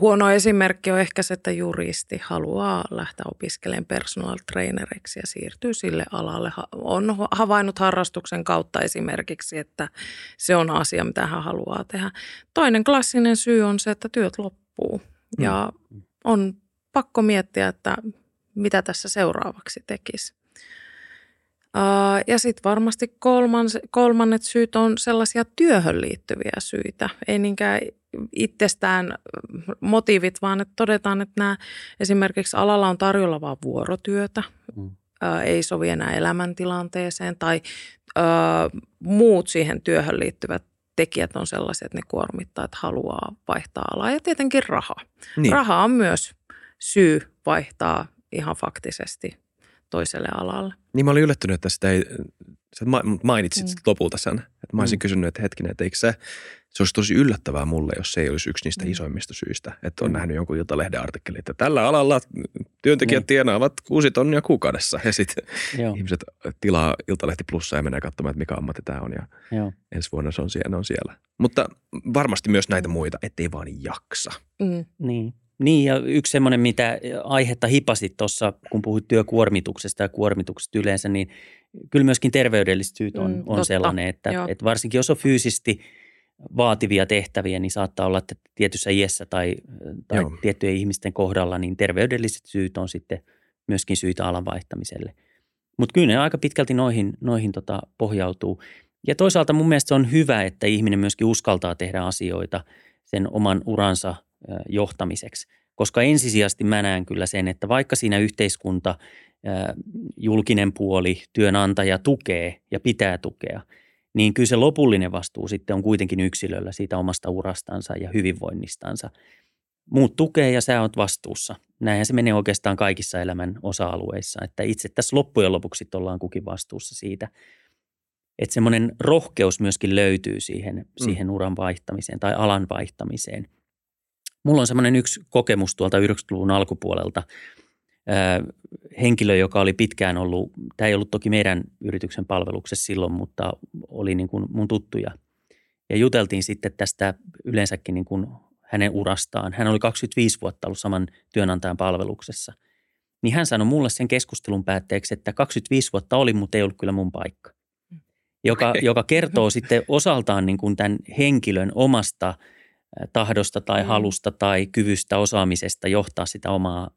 huono esimerkki on ehkä se, että juristi haluaa lähteä opiskelemaan personal traineriksi ja siirtyy sille alalle. On havainnut harrastuksen kautta esimerkiksi, että se on asia, mitä hän haluaa tehdä. Toinen klassinen syy on se, että työt loppuu ja on pakko miettiä, että mitä tässä seuraavaksi tekisi. Ja sitten varmasti kolmans, kolmannet syyt on sellaisia työhön liittyviä syitä, ei niinkään itsestään motiivit, vaan että todetaan, että nämä esimerkiksi alalla on tarjolla vain vuorotyötä, Mm. ää, ei sovi enää elämäntilanteeseen tai ää, muut siihen työhön liittyvät tekijät on sellaisia, että ne kuormittaa, että haluaa vaihtaa alaa ja tietenkin raha. Niin. Raha on myös syy vaihtaa ihan faktisesti toiselle alalle. Niin mä olin yllättynyt, että sitä ei, sä ma- mainitsit Mm. mm. lopulta sen. Että mä olisin Mm. kysynyt, että hetkinen, että eikö se, se olisi tosi yllättävää mulle, jos se ei olisi yksi niistä Mm. isoimmista syistä. Että on Mm. nähnyt jonkun Iltalehden artikkelin, että tällä alalla työntekijät Niin. tienaavat kuusi tonnia kuukaudessa. Ja sitten ihmiset tilaa Iltalehti Plussaa ja menee katsomaan, että mikä ammatti tämä on. Ja joo. ensi vuonna se on siellä, ne on siellä. Mutta varmasti myös näitä muita, ettei vaan jaksa. Mm. Niin. Niin, ja yksi semmoinen, mitä aihetta hipasit tuossa, kun puhuit työkuormituksesta ja kuormituksesta yleensä, niin kyllä myöskin terveydelliset syyt on, Mm, on totta. sellainen, että, Joo. että varsinkin jos on fyysisesti vaativia tehtäviä, niin saattaa olla, että tietyssä iässä tai, tai Joo. tiettyjen ihmisten kohdalla, niin terveydelliset syyt on sitten myöskin syitä alan vaihtamiselle. Mutta kyllä ne aika pitkälti noihin, noihin tota pohjautuu. Ja toisaalta mun mielestä se on hyvä, että ihminen myöskin uskaltaa tehdä asioita sen oman uransa johtamiseksi. Koska ensisijaisesti mä näen kyllä sen, että vaikka siinä yhteiskunta, julkinen puoli, työnantaja tukee ja pitää tukea, niin kyllä se lopullinen vastuu sitten on kuitenkin yksilöllä siitä omasta urastansa ja hyvinvoinnistansa. Muut tukee ja sä oot vastuussa. Näinhän se menee oikeastaan kaikissa elämän osa-alueissa, että itse tässä loppujen lopuksi ollaan kukin vastuussa siitä. että semmoinen rohkeus myöskin löytyy siihen, Mm. siihen uran vaihtamiseen tai alan vaihtamiseen. Mulla on semmoinen yksi kokemus tuolta 90-luvun alkupuolelta. Ää, henkilö, joka oli pitkään ollut, tämä ei ollut toki meidän yrityksen palveluksessa silloin, mutta oli niin kuin mun tuttuja. Ja juteltiin sitten tästä yleensäkin niin kuin hänen urastaan. Hän oli 25 vuotta ollut saman työnantajan palveluksessa. Niin hän sanoi mulle sen keskustelun päätteeksi, että 25 vuotta oli, mutta ei ollut kyllä mun paikka. Joka, Okei. joka kertoo sitten osaltaan niin kuin tämän henkilön omasta tahdosta tai Mm. halusta tai kyvystä, osaamisesta johtaa sitä omaa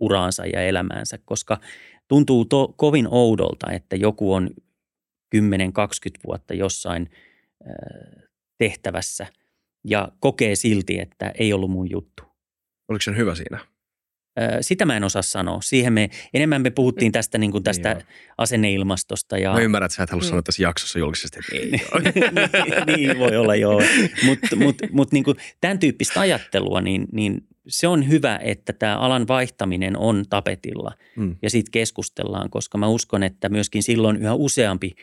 uraansa ja elämäänsä, koska tuntuu to, kovin oudolta, että joku on 10-20 vuotta jossain tehtävässä ja kokee silti, että ei ollut mun juttu. Oliko se hyvä siinä? Sitä mä en osaa sanoa. Siihen me, enemmän me puhuttiin tästä, niin kuin tästä Joo. asenneilmastosta. Ja, Mä ymmärrän, että sä et halua Mm. sanoa tässä jaksossa julkisesti, että ei ole. niin, niin voi olla joo. Mutta mut, mut niin kuin tämän tyyppistä ajattelua, niin, niin se on hyvä, että tämä alan vaihtaminen on tapetilla Mm. ja siitä keskustellaan, koska mä uskon, että myöskin silloin yhä useampi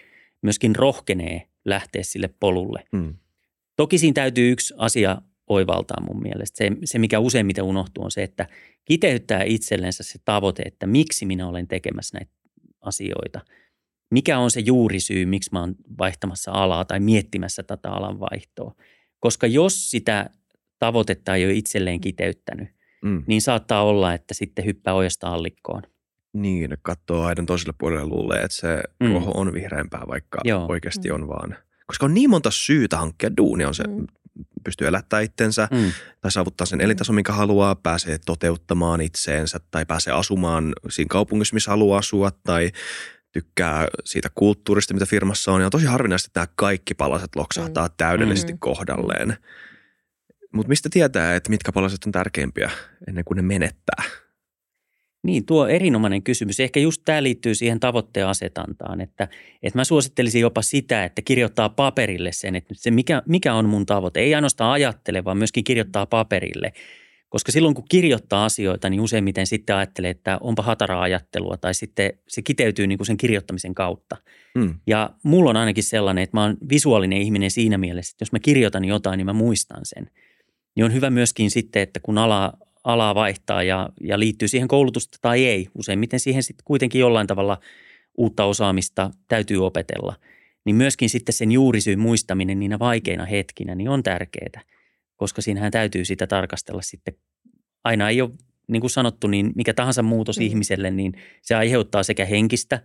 myöskin rohkenee lähteä sille polulle. Mm. Toki siinä täytyy yksi asia oivaltaa mun mielestä. Se, se mikä useimmiten unohtuu, on se, että kiteyttää itsellensä se tavoite, että miksi minä olen tekemässä näitä asioita. Mikä on se juurisyy, miksi mä oon vaihtamassa alaa tai miettimässä tätä alan vaihtoa. Koska jos sitä tavoitetta ei ole itselleen kiteyttänyt, Mm. niin saattaa olla, että sitten hyppää ojasta allikkoon. Niin, katsoo aidan toiselle puolelle ja luulee, että se Mm. ruoho on vihreämpää, vaikka Joo. oikeasti Mm. on vaan. Koska on niin monta syytä hankkia duunia. On se, Mm. Pystyy elättämään itsensä Mm. tai saavuttaa sen elintason, minkä haluaa, pääsee toteuttamaan itseensä tai pääsee asumaan siinä kaupungissa, missä haluaa asua tai tykkää siitä kulttuurista, mitä firmassa on. Ja on tosi harvinaista, että nämä kaikki palaset loksahtaa täydellisesti Mm. kohdalleen. Mutta mistä tietää, että mitkä palaset on tärkeimpiä ennen kuin ne menettää? Niin, tuo erinomainen kysymys. Ehkä just tämä liittyy siihen tavoitteen asetantaan, että, että mä suosittelisin jopa sitä, että kirjoittaa paperille sen, että se mikä, mikä on mun tavoite. Ei ainoastaan ajattele, vaan myöskin kirjoittaa paperille. Koska silloin kun kirjoittaa asioita, niin useimmiten sitten ajattelee, että onpa hataraa ajattelua tai sitten se kiteytyy niin kuin sen kirjoittamisen kautta. Mm. Ja mulla on ainakin sellainen, että mä oon visuaalinen ihminen siinä mielessä, että jos mä kirjoitan jotain, niin mä muistan sen. Niin on hyvä myöskin sitten, että kun ala, alaa vaihtaa ja, ja liittyy siihen koulutusta tai ei, useimmiten siihen sitten kuitenkin jollain tavalla uutta osaamista täytyy opetella, niin myöskin sitten sen juurisyyn muistaminen niinä vaikeina hetkinä niin on tärkeää, koska siinähän täytyy sitä tarkastella sitten. Aina ei ole, niin kuin sanottu, niin mikä tahansa muutos Mm. ihmiselle, niin se aiheuttaa sekä henkistä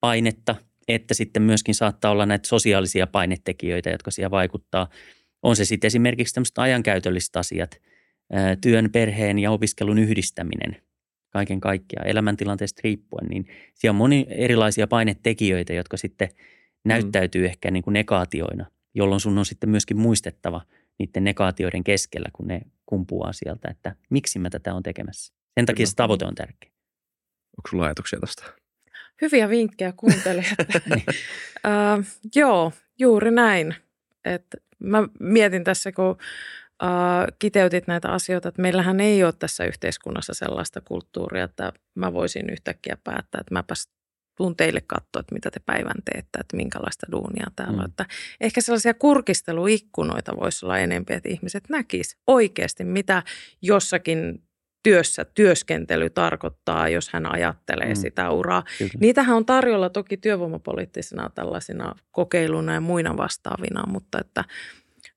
painetta, että sitten myöskin saattaa olla näitä sosiaalisia painetekijöitä, jotka siihen vaikuttaa. On se sitten esimerkiksi tämmöiset ajankäytölliset asiat, työn, perheen ja opiskelun yhdistäminen kaiken kaikkiaan elämäntilanteesta riippuen, niin siellä on moni erilaisia painetekijöitä, jotka sitten näyttäytyy mm. ehkä niin kuin negaatioina, jolloin sun on sitten myöskin muistettava niiden negaatioiden keskellä, kun ne kumpuaa sieltä, että miksi mä tätä on tekemässä. Sen takia Kyllä. se tavoite on tärkeä. Onko sulla ajatuksia tästä? Hyviä vinkkejä kuuntelijat. uh, joo, juuri näin. Et mä mietin tässä, kun uh, kiteytit näitä asioita, että meillähän ei ole tässä yhteiskunnassa sellaista kulttuuria, että mä voisin yhtäkkiä päättää, että mäpäs tuun teille katsoa, että mitä te päivän teette, että minkälaista duunia täällä Mm. on. Että ehkä sellaisia kurkisteluikkunoita voisi olla enempi, että ihmiset näkis oikeasti, mitä jossakin työssä työskentely tarkoittaa, jos hän ajattelee Mm. sitä uraa. Kyllä. Niitähän on tarjolla toki työvoimapoliittisina tällaisina kokeiluna ja muina vastaavina, mutta että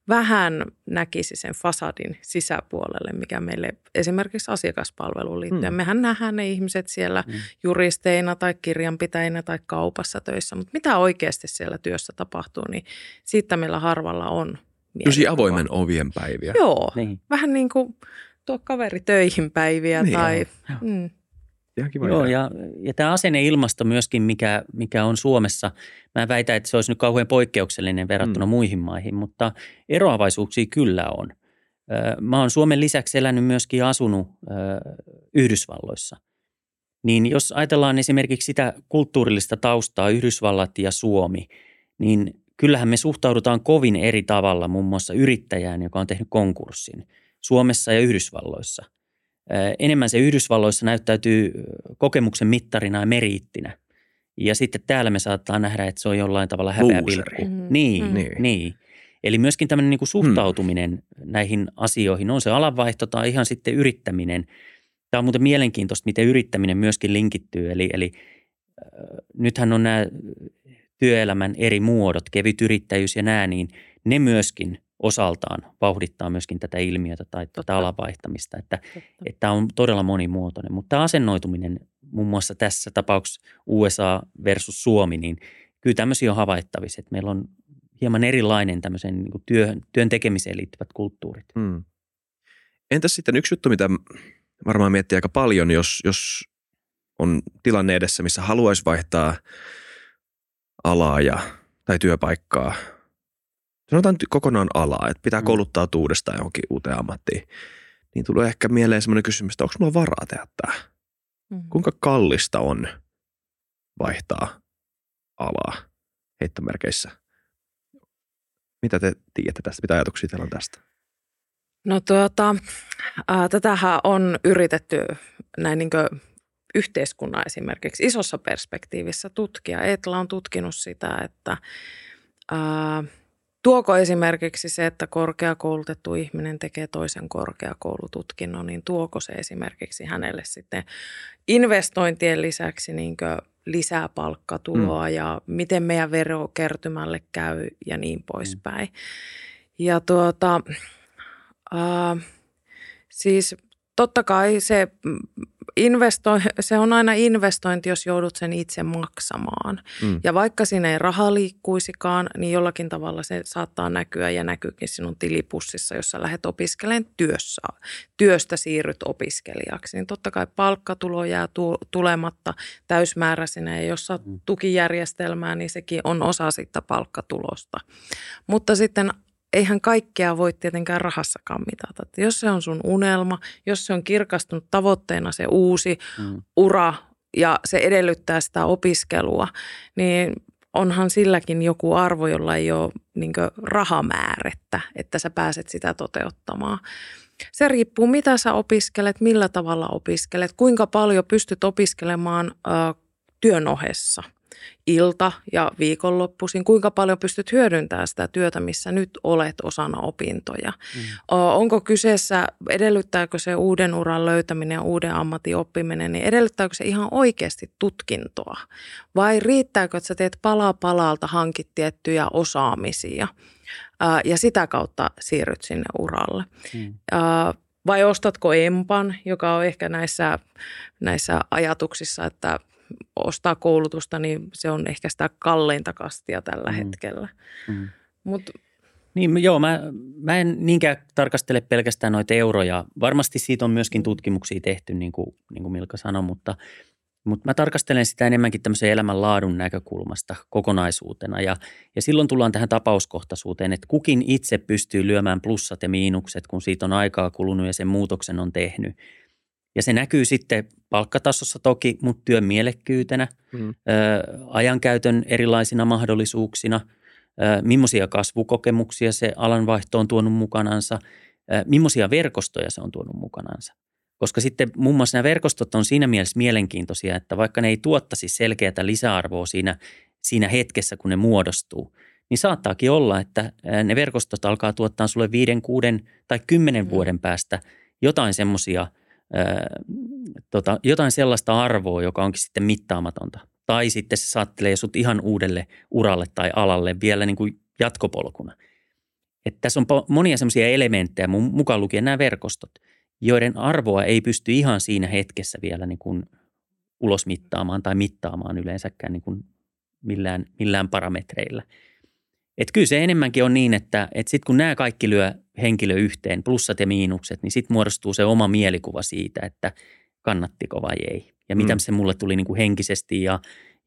vähän näkisi sen fasadin sisäpuolelle, mikä meille esimerkiksi asiakaspalveluun liittyen. Mm. Mehän nähdään ne ihmiset siellä Mm. juristeina tai kirjanpitäjinä tai kaupassa töissä, mutta mitä oikeasti siellä työssä tapahtuu, niin siitä meillä harvalla on Tosi avoimen ovien päiviä. Joo, Niin. vähän niin kuin tuo kaveri töihin päiviä Niin, tai... joo. Mm, Ihan kiva Joo, ja, ja tämä asenneilmasto myöskin, mikä, mikä on Suomessa, mä väitän, että se olisi nyt kauhean poikkeuksellinen verrattuna Mm. muihin maihin, mutta eroavaisuuksia kyllä on. Mä oon Suomen lisäksi elänyt myöskin asunut Yhdysvalloissa. Niin jos ajatellaan esimerkiksi sitä kulttuurillista taustaa, Yhdysvallat ja Suomi, niin kyllähän me suhtaudutaan kovin eri tavalla muun muassa yrittäjään, joka on tehnyt konkurssin Suomessa ja Yhdysvalloissa – enemmän se Yhdysvalloissa näyttäytyy kokemuksen mittarina ja meriittinä. Ja sitten täällä me saattaa nähdä, että se on jollain tavalla häpeäpilkku. Mm. Niin, Mm. niin. niin. Eli myöskin tämmöinen niin kuin suhtautuminen Hmm. näihin asioihin, on se alanvaihto tai ihan sitten yrittäminen. Tämä on muuten mielenkiintoista, miten yrittäminen myöskin linkittyy. Eli, eli äh, nythän on nämä työelämän eri muodot, kevyt yrittäjyys ja nämä, niin ne myöskin osaltaan vauhdittaa myöskin tätä ilmiötä tai tätä Totta. alanvaihtamista. Että Totta. että tämä on todella monimuotoinen. Mutta tämä asennoituminen muun muassa tässä tapauksessa USA versus Suomi, niin kyllä tämmöisiä on havaittavissa, että meillä on hieman erilainen tämmöisen niin kuin työn, työn tekemiseen liittyvät kulttuurit. Hmm. Entäs sitten yksi juttu, mitä varmaan miettii aika paljon, jos, jos on tilanne edessä, missä haluaisi vaihtaa alaa ja, tai työpaikkaa. Sanotaan nyt kokonaan alaa, että pitää Mm. kouluttaa uudestaan johonkin uuteen ammattiin. Niin tulee ehkä mieleen semmoinen kysymys, että onko mulla varaa tehdä tämä? Mm. Kuinka kallista on vaihtaa alaa heittomerkeissä? Mitä te tiedätte tästä? Mitä ajatuksia teillä on tästä? No tuota, ää, tätähän on yritetty näin niin yhteiskunnan esimerkiksi isossa perspektiivissä tutkia. Etla on tutkinut sitä, että ää, tuoko esimerkiksi se, että korkeakoulutettu ihminen tekee toisen korkeakoulututkinnon, niin tuoko se esimerkiksi hänelle sitten investointien lisäksi niin lisää palkkatuloa mm. ja miten meidän verokertymälle käy ja niin poispäin. Mm. Ja tuota, Uh, siis totta kai se, investoi, se on aina investointi, jos joudut sen itse maksamaan. Mm. Ja vaikka siinä ei raha liikkuisikaan, niin jollakin tavalla se saattaa näkyä ja näkyykin sinun tilipussissa, jos sä lähdet opiskelemaan työssä, työstä siirryt opiskelijaksi. Niin totta kai palkkatulo jää tu- tulematta täysmääräisenä ja jos saat tukijärjestelmää, niin sekin on osa sitä palkkatulosta. Mutta sitten eihän kaikkea voi tietenkään rahassakaan mitata. Että jos se on sun unelma, jos se on kirkastunut tavoitteena se uusi mm. ura ja se edellyttää sitä opiskelua, niin onhan silläkin joku arvo, jolla ei ole niin rahamäärettä, että sä pääset sitä toteuttamaan. Se riippuu, mitä sä opiskelet, millä tavalla opiskelet, kuinka paljon pystyt opiskelemaan ö, työn ohessa – ilta- ja viikonloppuisin, kuinka paljon pystyt hyödyntämään sitä työtä, missä nyt olet osana opintoja. Mm. Onko kyseessä, edellyttääkö se uuden uran löytäminen ja uuden ammatin oppiminen, niin edellyttääkö se ihan oikeasti tutkintoa? Vai riittääkö, että sä teet pala palalta, hankit tiettyjä osaamisia ja sitä kautta siirryt sinne uralle? Mm. Vai ostatko empan, joka on ehkä näissä, näissä ajatuksissa, että ostaa koulutusta, niin se on ehkä sitä kalleinta kastia tällä mm. hetkellä. Mm. Mut, niin joo, mä, mä en niinkään tarkastele pelkästään noita euroja. Varmasti siitä on myöskin tutkimuksia tehty, niin kuin, niin kuin Milka sanoi, mutta, mutta mä tarkastelen sitä enemmänkin tämmöisen elämänlaadun näkökulmasta kokonaisuutena. Ja, ja silloin tullaan tähän tapauskohtaisuuteen, että kukin itse pystyy lyömään plussat ja miinukset, kun siitä on aikaa kulunut ja sen muutoksen on tehnyt. Ja se näkyy sitten palkkatasossa toki, mutta työn mielekkyytenä, mm. ö, ajankäytön erilaisina mahdollisuuksina, ö, millaisia kasvukokemuksia se alanvaihto on tuonut mukanansa, ö, millaisia verkostoja se on tuonut mukanansa. Koska sitten muun muassa nämä verkostot on siinä mielessä mielenkiintoisia, että vaikka ne ei tuottaisi selkeätä lisäarvoa siinä, siinä hetkessä, kun ne muodostuu, niin saattaakin olla, että ne verkostot alkaa tuottaa sulle viiden, kuuden tai kymmenen mm. vuoden päästä jotain semmoisia – tota, jotain sellaista arvoa, joka onkin sitten mittaamatonta. Tai sitten se saattelee sut ihan uudelle uralle tai alalle vielä niin kuin jatkopolkuna. Et tässä on monia semmoisia elementtejä, mukaan lukien nämä verkostot, joiden arvoa ei pysty ihan siinä hetkessä vielä niin kuin ulosmittaamaan tai mittaamaan yleensäkään niin kuin millään, millään parametreillä. Että kyllä se enemmänkin on niin, että, että sitten kun nämä kaikki lyö henkilö yhteen, plussat ja miinukset, niin sitten muodostuu se oma mielikuva siitä, että kannattiko vai ei. Ja mitä mm. se mulle tuli niin kuin henkisesti ja,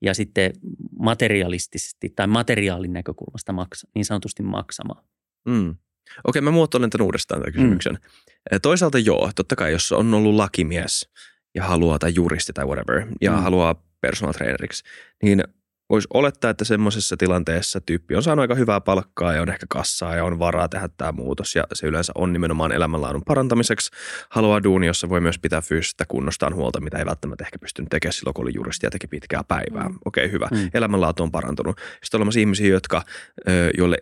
ja sitten materialistisesti tai materiaalin näkökulmasta maksa, niin sanotusti maksamaan. Mm. Okei, mä muotoilen tämän uudestaan tämän kysymyksen. Mm. Toisaalta joo, totta kai jos on ollut lakimies ja haluaa tai juristi tai whatever ja mm. haluaa personal traineriksi, niin voisi olettaa, että semmoisessa tilanteessa tyyppi on saanut aika hyvää palkkaa ja on ehkä kassaa ja on varaa tehdä tämä muutos. Ja se yleensä on nimenomaan elämänlaadun parantamiseksi. Haluaa duuni, jossa voi myös pitää fyysistä kunnostaan huolta, mitä ei välttämättä ehkä pystynyt tekemään silloin, kun oli juristi ja teki pitkää päivää. Mm. Okei, okay, hyvä. Mm. Elämänlaatu on parantunut. Sitten on olemassa ihmisiä, jotka, joille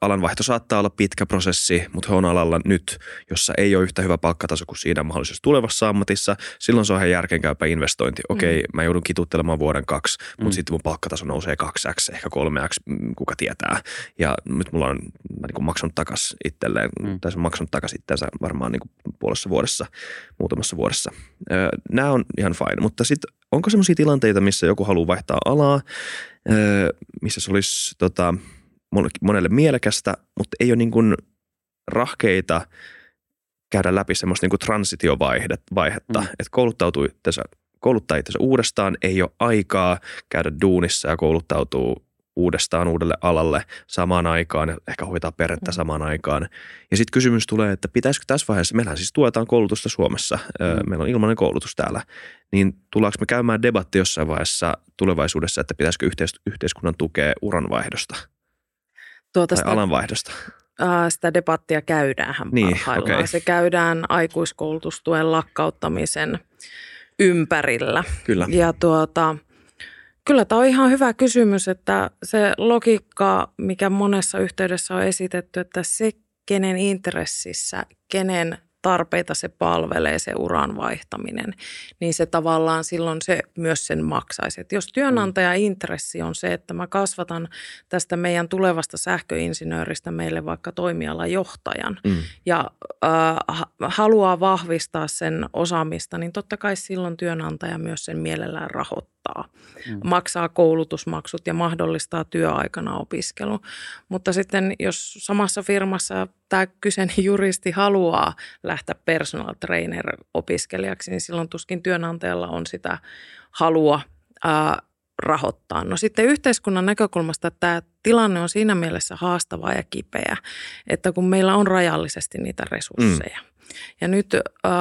alanvaihto saattaa olla pitkä prosessi, mutta he on alalla nyt, jossa ei ole yhtä hyvä palkkataso kuin siinä mahdollisessa tulevassa ammatissa. Silloin se on ihan järkeenkäypä investointi. Okei, mm. mä joudun kituttelemaan vuoden kaksi, mutta mm. sitten mun palkkataso nousee 2x, ehkä 3x, mm, kuka tietää. Ja nyt mulla on mä niin maksanut takas itselleen, mm. tai se on maksanut takas itseensä varmaan niin kuin puolessa vuodessa, muutamassa vuodessa. Nämä on ihan fine, mutta sitten onko sellaisia tilanteita, missä joku haluaa vaihtaa alaa, missä se olisi tota, monelle mielekästä, mutta ei ole niin kuin rahkeita käydä läpi semmoista niin kuin transitiovaihetta, mm. että kouluttautuu itseensä, kouluttaa itsensä uudestaan, ei ole aikaa käydä duunissa ja kouluttautuu uudestaan uudelle alalle samaan aikaan ja ehkä hoitaa perhettä mm. samaan aikaan. Ja sitten kysymys tulee, että pitäisikö tässä vaiheessa, meillähän siis tuetaan koulutusta Suomessa, mm. meillä on ilmainen koulutus täällä, niin tullaanko me käymään debatti jossain vaiheessa tulevaisuudessa, että pitäisikö yhteiskunnan tukea uranvaihdosta – tuota sitä, alanvaihdosta? Sitä debattia käydään niin, parhaillaan. Okay. Se käydään aikuiskoulutustuen lakkauttamisen ympärillä. Kyllä. Ja tuota, kyllä tämä on ihan hyvä kysymys, että se logiikka, mikä monessa yhteydessä on esitetty, että se, kenen intressissä, kenen tarpeita se palvelee, se uran vaihtaminen, niin se tavallaan silloin se myös sen maksaisi. Et jos työnantaja intressi on se, että mä kasvatan tästä meidän tulevasta sähköinsinööristä meille vaikka toimialajohtajan mm. ja äh, haluaa vahvistaa sen osaamista, niin totta kai silloin työnantaja myös sen mielellään rahoittaa. Mm. Maksaa koulutusmaksut ja mahdollistaa työaikana opiskelun. Mutta sitten jos samassa firmassa tämä kyseinen juristi haluaa lähteä personal trainer opiskelijaksi, niin silloin tuskin työnantajalla on sitä halua ää, rahoittaa. No sitten yhteiskunnan näkökulmasta tämä tilanne on siinä mielessä haastava ja kipeä, että kun meillä on rajallisesti niitä resursseja. Mm. Ja nyt ä,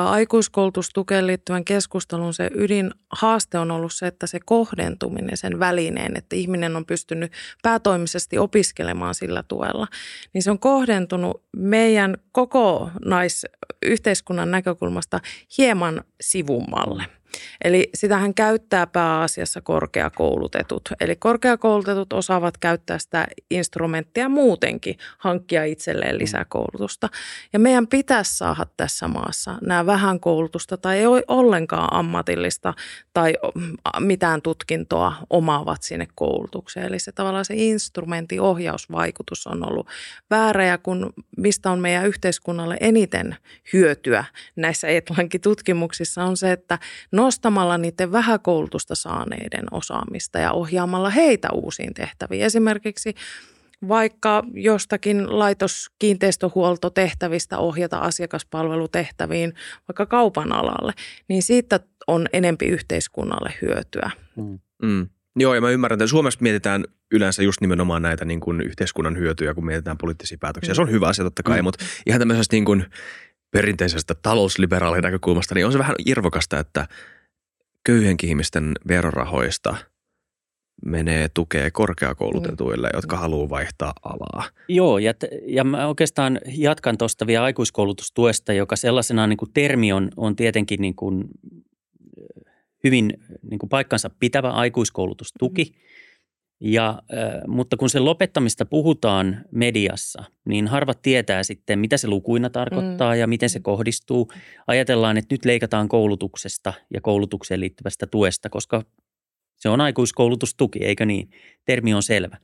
aikuiskoulutustukeen liittyvän keskustelun se ydinhaaste on ollut se, että se kohdentuminen sen välineen, että ihminen on pystynyt päätoimisesti opiskelemaan sillä tuella, niin se on kohdentunut meidän koko naisyhteiskunnan näkökulmasta hieman sivummalle. Eli sitähän käyttää pääasiassa korkeakoulutetut. Eli korkeakoulutetut osaavat käyttää sitä instrumenttia muutenkin, hankkia itselleen lisäkoulutusta. Ja meidän pitäisi saada tässä maassa nämä vähän koulutusta tai ei ole ollenkaan ammatillista tai mitään tutkintoa omaavat sinne koulutukseen. Eli se tavallaan se instrumentin ohjausvaikutus on ollut väärä ja kun mistä on meidän yhteiskunnalle eniten hyötyä näissä Etlankin-tutkimuksissa on se, että nostamalla niiden vähäkoulutusta saaneiden osaamista ja ohjaamalla heitä uusiin tehtäviin. Esimerkiksi vaikka jostakin laitoskiinteistöhuoltotehtävistä ohjata asiakaspalvelutehtäviin vaikka kaupan alalle, niin siitä on enempi yhteiskunnalle hyötyä. Mm. Mm. Joo, ja mä ymmärrän, että Suomessa mietitään yleensä just nimenomaan näitä niin kuin yhteiskunnan hyötyjä, kun mietitään poliittisia päätöksiä. Mm. Se on hyvä asia totta kai, mm. mutta ihan tämmöisestä niin kuin perinteisestä talousliberaalin näkökulmasta, niin on se vähän irvokasta, että köyhenkin ihmisten verorahoista menee tukea korkeakoulutetuille, mm. jotka haluaa vaihtaa alaa. Joo, ja, ja mä oikeastaan jatkan tuosta vielä aikuiskoulutustuesta, joka sellaisena niin kuin termi on, on tietenkin niin kuin hyvin niin kuin paikkansa pitävä aikuiskoulutustuki. Mm. Ja, mutta kun sen lopettamista puhutaan mediassa, niin harvat tietää sitten, mitä se lukuina tarkoittaa mm. ja miten se kohdistuu. Ajatellaan, että nyt leikataan koulutuksesta ja koulutukseen liittyvästä tuesta, koska se on aikuiskoulutustuki, eikö niin? Termi on selvä.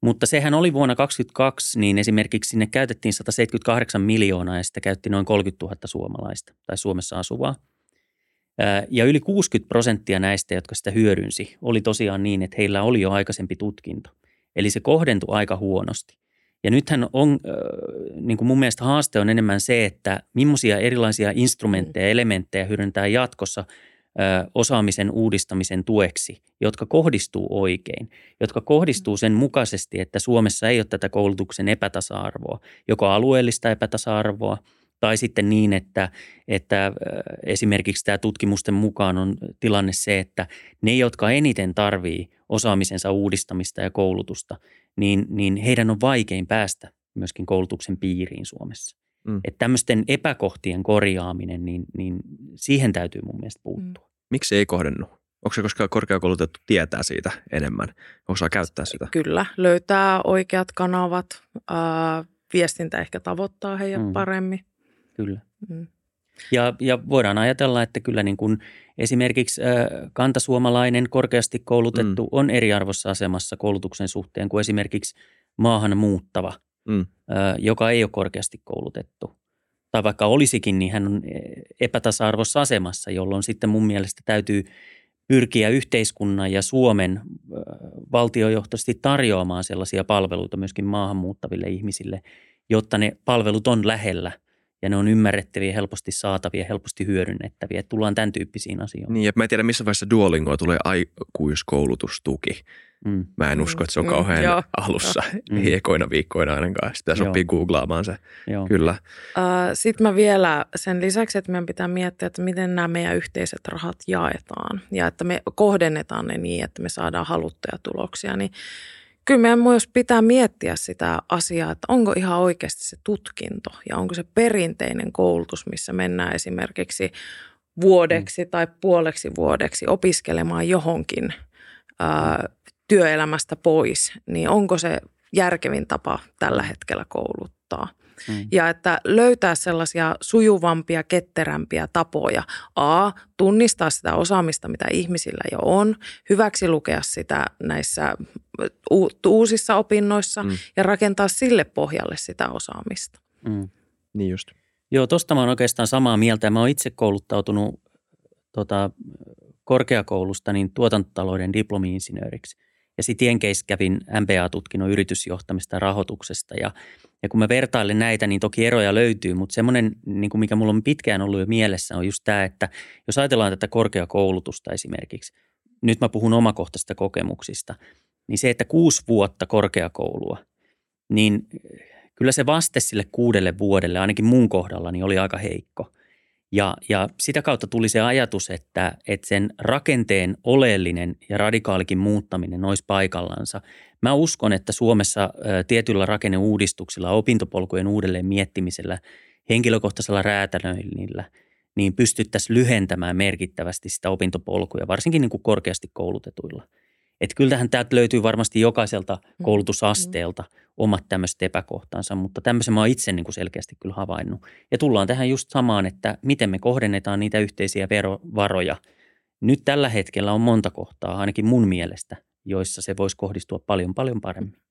Mutta sehän oli vuonna 2022, niin esimerkiksi sinne käytettiin 178 miljoonaa ja sitä käytti noin 30 000 suomalaista tai Suomessa asuvaa – ja yli 60 prosenttia näistä, jotka sitä hyödynsi, oli tosiaan niin, että heillä oli jo aikaisempi tutkinto. Eli se kohdentui aika huonosti. Ja nythän on, niin kuin mun mielestä haaste on enemmän se, että millaisia erilaisia instrumentteja ja elementtejä hyödyntää jatkossa osaamisen uudistamisen tueksi, jotka kohdistuu oikein, jotka kohdistuu sen mukaisesti, että Suomessa ei ole tätä koulutuksen epätasa-arvoa, joko alueellista epätasa-arvoa – Tai sitten niin, että, että esimerkiksi tämä tutkimusten mukaan on tilanne se, että ne, jotka eniten tarvii osaamisensa uudistamista ja koulutusta, niin, niin heidän on vaikein päästä myöskin koulutuksen piiriin Suomessa. Mm. Että tämmöisten epäkohtien korjaaminen, niin, niin siihen täytyy mun mielestä puuttua. Mm. Miksi ei kohdennu? Onko se koska korkeakoulutettu tietää siitä enemmän? Osaa käyttää sitä? Kyllä, löytää oikeat kanavat. Ää, viestintä ehkä tavoittaa heidät mm. paremmin. Kyllä. Mm. Ja, ja voidaan ajatella, että kyllä niin kuin esimerkiksi äh, kantasuomalainen korkeasti koulutettu mm. on eriarvossa asemassa koulutuksen suhteen kuin esimerkiksi maahan muuttava, mm. äh, joka ei ole korkeasti koulutettu. Tai vaikka olisikin, niin hän on epätasa-arvossa asemassa, jolloin sitten mun mielestä täytyy pyrkiä yhteiskunnan ja Suomen valtiojohtoisesti tarjoamaan sellaisia palveluita myöskin maahanmuuttaville ihmisille, jotta ne palvelut on lähellä ja ne on ymmärrettäviä, helposti saatavia, helposti hyödynnettäviä. Että tullaan tämän tyyppisiin asioihin. Niin, ja mä en tiedä missä vaiheessa Duolingoa tulee aikuiskoulutustuki. Mm. Mä en usko, että se on mm, kauhean mm, alussa, mm. ekoina viikkoina ainakaan. Sitä sopii googlaamaan se, joo. kyllä. Uh, Sitten mä vielä sen lisäksi, että meidän pitää miettiä, että miten nämä meidän yhteiset rahat jaetaan ja että me kohdennetaan ne niin, että me saadaan haluttuja tuloksia, niin kyllä meidän myös pitää miettiä sitä asiaa, että onko ihan oikeasti se tutkinto ja onko se perinteinen koulutus, missä mennään esimerkiksi vuodeksi mm. tai puoleksi vuodeksi opiskelemaan johonkin ää, työelämästä pois, niin onko se järkevin tapa tällä hetkellä kouluttaa. Mm. Ja että löytää sellaisia sujuvampia, ketterämpiä tapoja. A, tunnistaa sitä osaamista, mitä ihmisillä jo on, hyväksi lukea sitä näissä u- uusissa opinnoissa mm. ja rakentaa sille pohjalle sitä osaamista. Mm. Niin just. Joo, tuosta mä oon oikeastaan samaa mieltä. Mä oon itse kouluttautunut tota, korkeakoulusta niin tuotantotalouden diplomi-insinööriksi – ja sitten Jenkeissä kävin MBA-tutkinnon yritysjohtamista ja rahoituksesta. Ja, ja kun mä vertailen näitä, niin toki eroja löytyy, mutta semmoinen, niin kuin mikä mulla on pitkään ollut jo mielessä, on just tämä, että jos ajatellaan tätä korkeakoulutusta esimerkiksi, nyt mä puhun omakohtaisista kokemuksista, niin se, että kuusi vuotta korkeakoulua, niin kyllä se vaste sille kuudelle vuodelle, ainakin mun kohdalla, niin oli aika heikko – ja, ja sitä kautta tuli se ajatus, että, että sen rakenteen oleellinen ja radikaalikin muuttaminen olisi paikallansa. Mä uskon, että Suomessa tietyllä rakenneuudistuksilla, opintopolkujen uudelleen miettimisellä, henkilökohtaisella räätälöinnillä, niin pystyttäisiin lyhentämään merkittävästi sitä opintopolkuja, varsinkin niin kuin korkeasti koulutetuilla. Että kyllähän täältä löytyy varmasti jokaiselta mm. koulutusasteelta – omat tämmöiset epäkohtansa, mutta tämmöisen mä oon itse niin kuin selkeästi kyllä havainnut. Ja tullaan tähän just samaan, että miten me kohdennetaan niitä yhteisiä verovaroja. Nyt tällä hetkellä on monta kohtaa, ainakin mun mielestä, joissa se voisi kohdistua paljon paljon paremmin.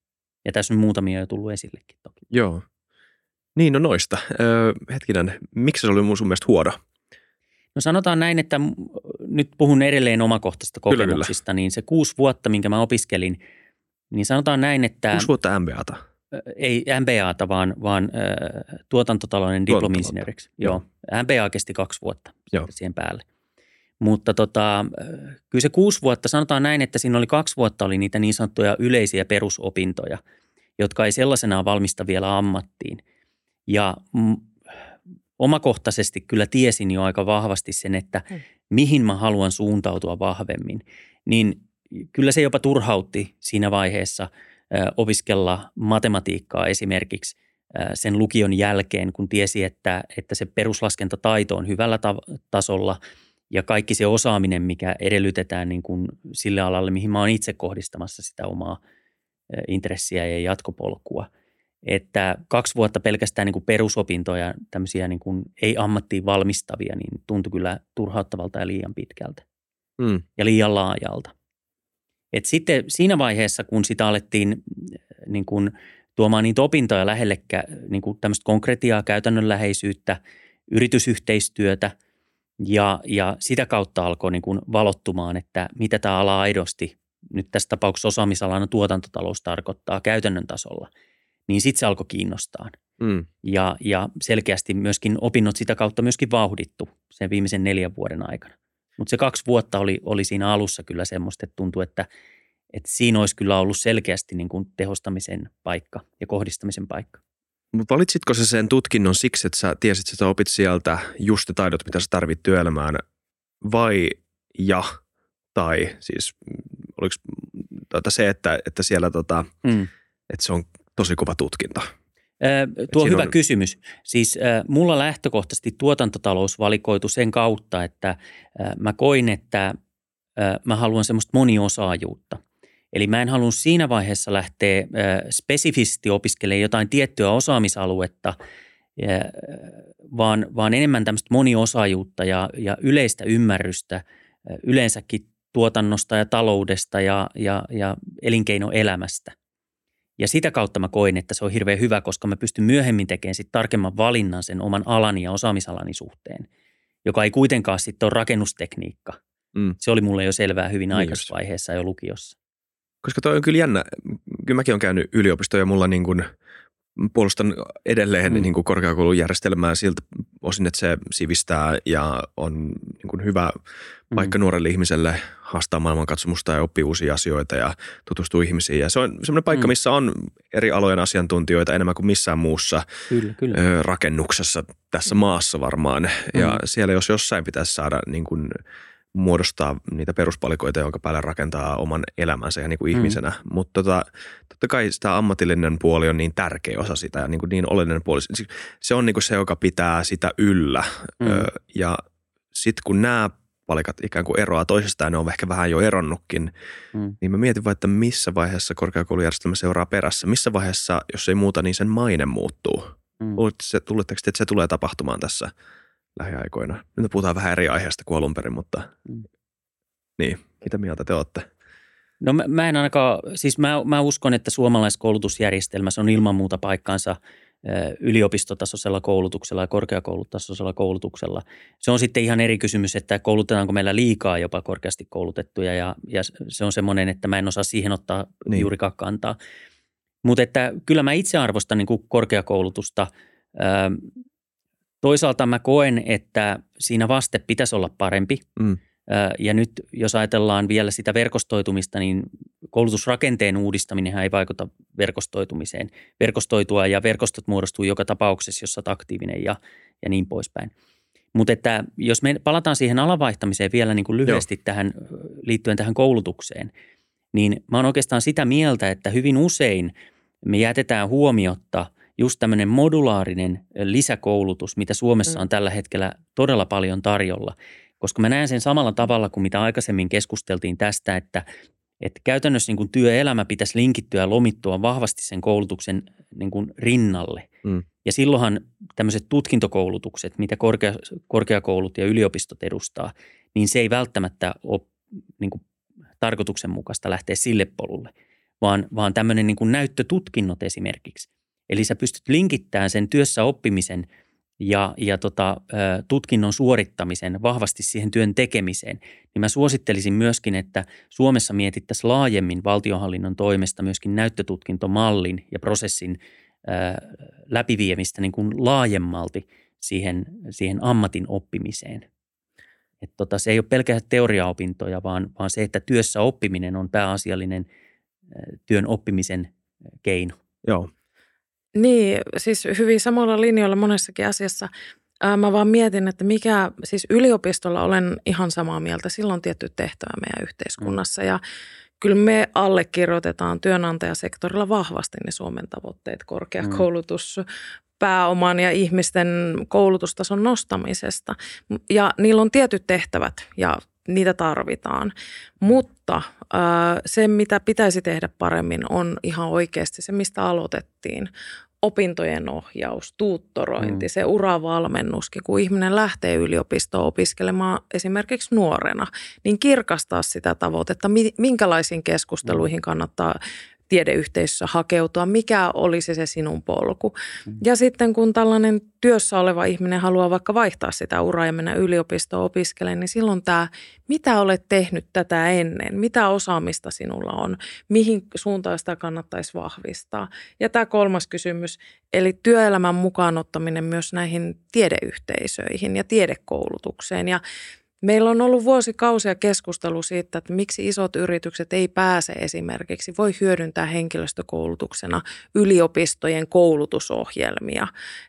Ja tässä on muutamia jo tullut esillekin toki. Joo. Niin, no noista. Öö, hetkinen, miksi se oli mun sun mielestä huono? No sanotaan näin, että nyt puhun edelleen omakohtaisista kokemuksista, kyllä, kyllä. niin se kuusi vuotta, minkä mä opiskelin – niin sanotaan näin, että... Kuusi vuotta MBAta. Ei MBAta, vaan, vaan äh, tuotantotalouden diplomi-insinööriksi. Joo. Joo. MBA kesti kaksi vuotta Joo. siihen päälle. Mutta tota, kyllä se kuusi vuotta, sanotaan näin, että siinä oli kaksi vuotta oli niitä niin sanottuja yleisiä perusopintoja, jotka ei sellaisenaan valmista vielä ammattiin. Ja m- omakohtaisesti kyllä tiesin jo aika vahvasti sen, että hmm. Mihin mä haluan suuntautua vahvemmin. Niin kyllä se jopa turhautti siinä vaiheessa opiskella matematiikkaa esimerkiksi sen lukion jälkeen, kun tiesi, että, että se peruslaskentataito on hyvällä ta- tasolla ja kaikki se osaaminen, mikä edellytetään niin kuin sille alalle, mihin mä oon itse kohdistamassa sitä omaa intressiä ja jatkopolkua. Että kaksi vuotta pelkästään niin kuin perusopintoja, tämmöisiä niin kuin ei-ammattiin valmistavia, niin tuntui kyllä turhauttavalta ja liian pitkältä mm. ja liian laajalta. Et sitten siinä vaiheessa, kun sitä alettiin äh, niin kuin, tuomaan niitä opintoja lähelle niin kuin tämmöistä konkretiaa, käytännönläheisyyttä, yritysyhteistyötä ja, ja sitä kautta alkoi niin kuin valottumaan, että mitä tämä ala aidosti, nyt tässä tapauksessa osaamisalana tuotantotalous tarkoittaa käytännön tasolla, niin sitten se alkoi kiinnostaa. Mm. Ja, ja selkeästi myöskin opinnot sitä kautta myöskin vauhdittu sen viimeisen neljän vuoden aikana. Mutta se kaksi vuotta oli, oli siinä alussa kyllä semmoista, että tuntui, että, että siinä olisi kyllä ollut selkeästi niin kuin tehostamisen paikka ja kohdistamisen paikka. Mutta valitsitko sä sen tutkinnon siksi, että sä tiesit, että sä opit sieltä just ne taidot, mitä sä tarvit työelämään, vai ja, tai siis oliko tota se, että, että siellä tota, mm. että se on tosi kova tutkinto? tuo on hyvä on... kysymys. Siis mulla lähtökohtaisesti tuotantotalous valikoitu sen kautta, että mä koin, että mä haluan semmoista moniosaajuutta. Eli mä en halua siinä vaiheessa lähteä äh, spesifisesti opiskelemaan jotain tiettyä osaamisaluetta, vaan, vaan enemmän tämmöistä moniosaajuutta ja, ja yleistä ymmärrystä yleensäkin tuotannosta ja taloudesta ja, ja, ja elinkeinoelämästä. Ja sitä kautta mä koin, että se on hirveän hyvä, koska mä pystyn myöhemmin tekemään sit tarkemman valinnan sen oman alani ja osaamisalani suhteen, joka ei kuitenkaan sitten ole rakennustekniikka. Mm. Se oli mulle jo selvää hyvin niin aikaisessa vaiheessa jo lukiossa. Koska toi on kyllä jännä. Kyllä mäkin olen käynyt yliopistoja ja mulla niin kuin – puolustan edelleen mm. niin kuin korkeakoulujärjestelmää siltä osin, että se sivistää ja on niin kuin hyvä mm. paikka mm. nuorelle ihmiselle haastaa maailmankatsomusta ja oppia uusia asioita ja tutustua ihmisiin. Ja se on semmoinen paikka, mm. missä on eri alojen asiantuntijoita enemmän kuin missään muussa kyllä, kyllä. rakennuksessa tässä maassa varmaan. Mm. Ja siellä jos jossain pitäisi saada niin kuin – muodostaa niitä peruspalikoita, jonka päälle rakentaa oman elämänsä ja niin kuin mm. ihmisenä. Mutta tota, totta kai sitä ammatillinen puoli on niin tärkeä osa sitä ja niin, kuin niin oleellinen puoli. Se on niin kuin se, joka pitää sitä yllä. Mm. Ö, ja sitten kun nämä palikat ikään kuin eroaa toisestaan, ne on ehkä vähän jo eronnutkin, mm. niin mä mietin vaan, että missä vaiheessa korkeakoulujärjestelmä seuraa perässä. Missä vaiheessa, jos ei muuta, niin sen maine muuttuu. Mm. Luuletteko, että se tulee tapahtumaan tässä – lähiaikoina. Nyt puhutaan vähän eri aiheesta kuin alun perin, mutta mm. niin, mitä mieltä te olette? No mä, mä en ainakaan, siis mä, mä uskon, että suomalaiskoulutusjärjestelmässä on ilman muuta paikkaansa yliopistotasoisella koulutuksella ja korkeakoulutasoisella koulutuksella. Se on sitten ihan eri kysymys, että koulutetaanko meillä liikaa jopa korkeasti koulutettuja ja, ja se on semmoinen, että mä en osaa siihen ottaa niin. juurikaan kantaa. Mutta että kyllä mä itse arvostan niin kuin korkeakoulutusta Toisaalta mä koen, että siinä vaste pitäisi olla parempi. Mm. Ja nyt jos ajatellaan vielä sitä verkostoitumista, niin koulutusrakenteen uudistaminen ei vaikuta verkostoitumiseen. Verkostoitua ja verkostot muodostuu joka tapauksessa, jos olet aktiivinen ja, ja niin poispäin. Mutta että jos me palataan siihen alavaihtamiseen vielä niin kuin lyhyesti tähän, liittyen tähän koulutukseen, niin mä oon oikeastaan sitä mieltä, että hyvin usein me jätetään huomiotta – just tämmöinen modulaarinen lisäkoulutus, mitä Suomessa mm. on tällä hetkellä todella paljon tarjolla. Koska mä näen sen samalla tavalla kuin mitä aikaisemmin keskusteltiin tästä, että, että käytännössä niin kuin työelämä pitäisi linkittyä ja lomittua vahvasti sen koulutuksen niin kuin rinnalle. Mm. Ja silloinhan tämmöiset tutkintokoulutukset, mitä korkea, korkeakoulut ja yliopistot edustaa, niin se ei välttämättä ole niin kuin tarkoituksenmukaista lähteä sille polulle, vaan, vaan tämmöinen niin kuin näyttötutkinnot esimerkiksi – Eli sä pystyt linkittämään sen työssä oppimisen ja, ja tota, tutkinnon suorittamisen vahvasti siihen työn tekemiseen, niin mä suosittelisin myöskin, että Suomessa mietittäisiin laajemmin valtionhallinnon toimesta myöskin näyttötutkintomallin ja prosessin läpiviemistä niin kuin laajemmalti siihen, siihen ammatin oppimiseen. Et tota, se ei ole pelkästään teoriaopintoja, vaan, vaan se, että työssä oppiminen on pääasiallinen työn oppimisen keino. Joo, niin, siis hyvin samalla linjoilla monessakin asiassa. Ää, mä vaan mietin, että mikä, siis yliopistolla olen ihan samaa mieltä. Silloin on tietty tehtävä meidän yhteiskunnassa ja kyllä me allekirjoitetaan työnantajasektorilla vahvasti ne Suomen tavoitteet, korkeakoulutus, mm. pääoman ja ihmisten koulutustason nostamisesta. Ja niillä on tietyt tehtävät ja niitä tarvitaan. Mutta se, mitä pitäisi tehdä paremmin, on ihan oikeasti se, mistä aloitettiin. Opintojen ohjaus, tuuttorointi, mm. se uravalmennuskin, kun ihminen lähtee yliopistoon opiskelemaan esimerkiksi nuorena, niin kirkastaa sitä tavoitetta, minkälaisiin keskusteluihin kannattaa tiedeyhteisössä hakeutua, mikä olisi se sinun polku. Ja sitten kun tällainen työssä oleva ihminen haluaa vaikka vaihtaa sitä uraa ja mennä yliopistoon opiskelemaan, niin silloin tämä, mitä olet tehnyt tätä ennen, mitä osaamista sinulla on, mihin suuntaan sitä kannattaisi vahvistaa. Ja tämä kolmas kysymys, eli työelämän mukaan ottaminen myös näihin tiedeyhteisöihin ja tiedekoulutukseen. Ja Meillä on ollut vuosikausia keskustelu siitä, että miksi isot yritykset ei pääse esimerkiksi, voi hyödyntää henkilöstökoulutuksena yliopistojen koulutusohjelmia.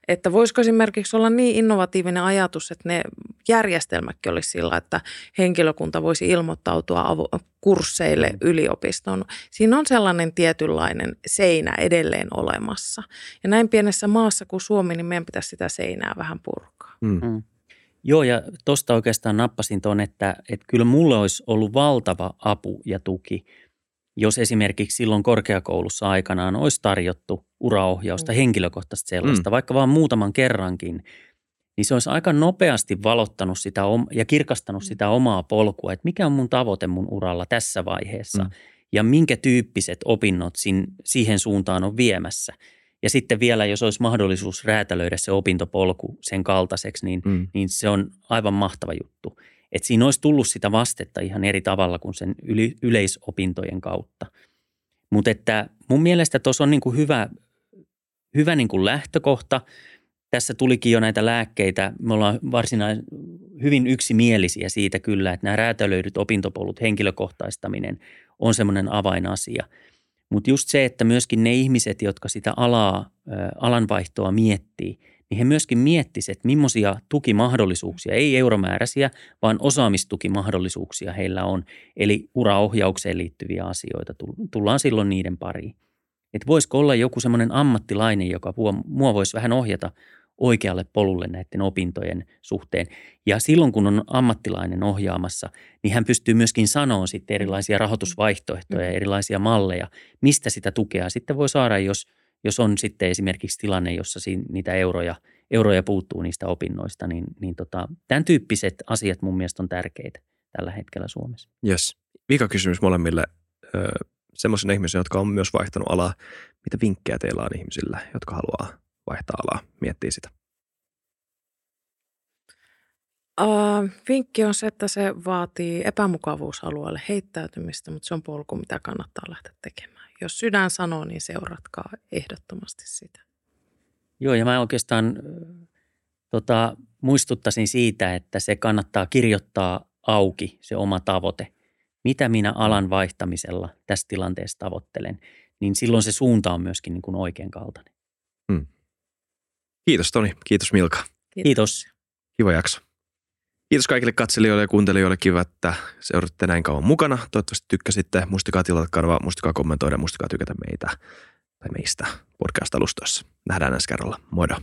Että voisiko esimerkiksi olla niin innovatiivinen ajatus, että ne järjestelmäkin olisi sillä, että henkilökunta voisi ilmoittautua kursseille mm. yliopistoon. Siinä on sellainen tietynlainen seinä edelleen olemassa. Ja näin pienessä maassa kuin Suomi, niin meidän pitäisi sitä seinää vähän purkaa. Mm. Joo, ja tuosta oikeastaan nappasin tuon, että, että kyllä mulle olisi ollut valtava apu ja tuki, jos esimerkiksi silloin korkeakoulussa aikanaan olisi tarjottu uraohjausta, mm. henkilökohtaista sellaista, mm. vaikka vaan muutaman kerrankin, niin se olisi aika nopeasti valottanut sitä ja kirkastanut mm. sitä omaa polkua, että mikä on mun tavoite mun uralla tässä vaiheessa mm. ja minkä tyyppiset opinnot siihen suuntaan on viemässä – ja sitten vielä, jos olisi mahdollisuus räätälöidä se opintopolku sen kaltaiseksi, niin, mm. niin se on aivan mahtava juttu. Että siinä olisi tullut sitä vastetta ihan eri tavalla kuin sen yli, yleisopintojen kautta. Mutta että mun mielestä tuossa on niin kuin hyvä, hyvä niin kuin lähtökohta. Tässä tulikin jo näitä lääkkeitä. Me ollaan varsinaisen hyvin yksimielisiä siitä kyllä, että nämä räätälöidyt opintopolut, henkilökohtaistaminen on semmoinen avainasia – mutta just se, että myöskin ne ihmiset, jotka sitä alaa, alanvaihtoa miettii, niin he myöskin miettisivät, että millaisia tukimahdollisuuksia, ei euromääräisiä, vaan osaamistukimahdollisuuksia heillä on. Eli uraohjaukseen liittyviä asioita, tullaan silloin niiden pariin. Että voisiko olla joku semmoinen ammattilainen, joka mua voisi vähän ohjata oikealle polulle näiden opintojen suhteen. Ja silloin, kun on ammattilainen ohjaamassa, niin hän pystyy myöskin sanoa sitten erilaisia rahoitusvaihtoehtoja, mm. erilaisia malleja, mistä sitä tukea sitten voi saada, jos, jos on sitten esimerkiksi tilanne, jossa niitä euroja, euroja puuttuu niistä opinnoista, niin, niin tota, tämän tyyppiset asiat mun mielestä on tärkeitä tällä hetkellä Suomessa. Yes. Vika kysymys molemmille semmoisille ihmisille, jotka on myös vaihtanut alaa. Mitä vinkkejä teillä on ihmisille, jotka haluaa vaihtaa alaa, miettii sitä? Uh, vinkki on se, että se vaatii epämukavuusalueelle heittäytymistä, mutta se on polku, mitä kannattaa lähteä tekemään. Jos sydän sanoo, niin seuratkaa ehdottomasti sitä. Joo, ja mä oikeastaan tota, muistuttaisin siitä, että se kannattaa kirjoittaa auki, se oma tavoite. Mitä minä alan vaihtamisella tässä tilanteessa tavoittelen, niin silloin se suunta on myöskin niin kuin oikein kaltainen. Kiitos Toni, kiitos Milka. Kiitos. kiitos. Kiva jakso. Kiitos kaikille katselijoille ja kuuntelijoille. Kiva, että seuratte näin kauan mukana. Toivottavasti tykkäsitte. Muistakaa tilata kanava, muistakaa kommentoida, muistakaa tykätä meitä tai meistä podcast-alustoissa. Nähdään ensi kerralla. Moido.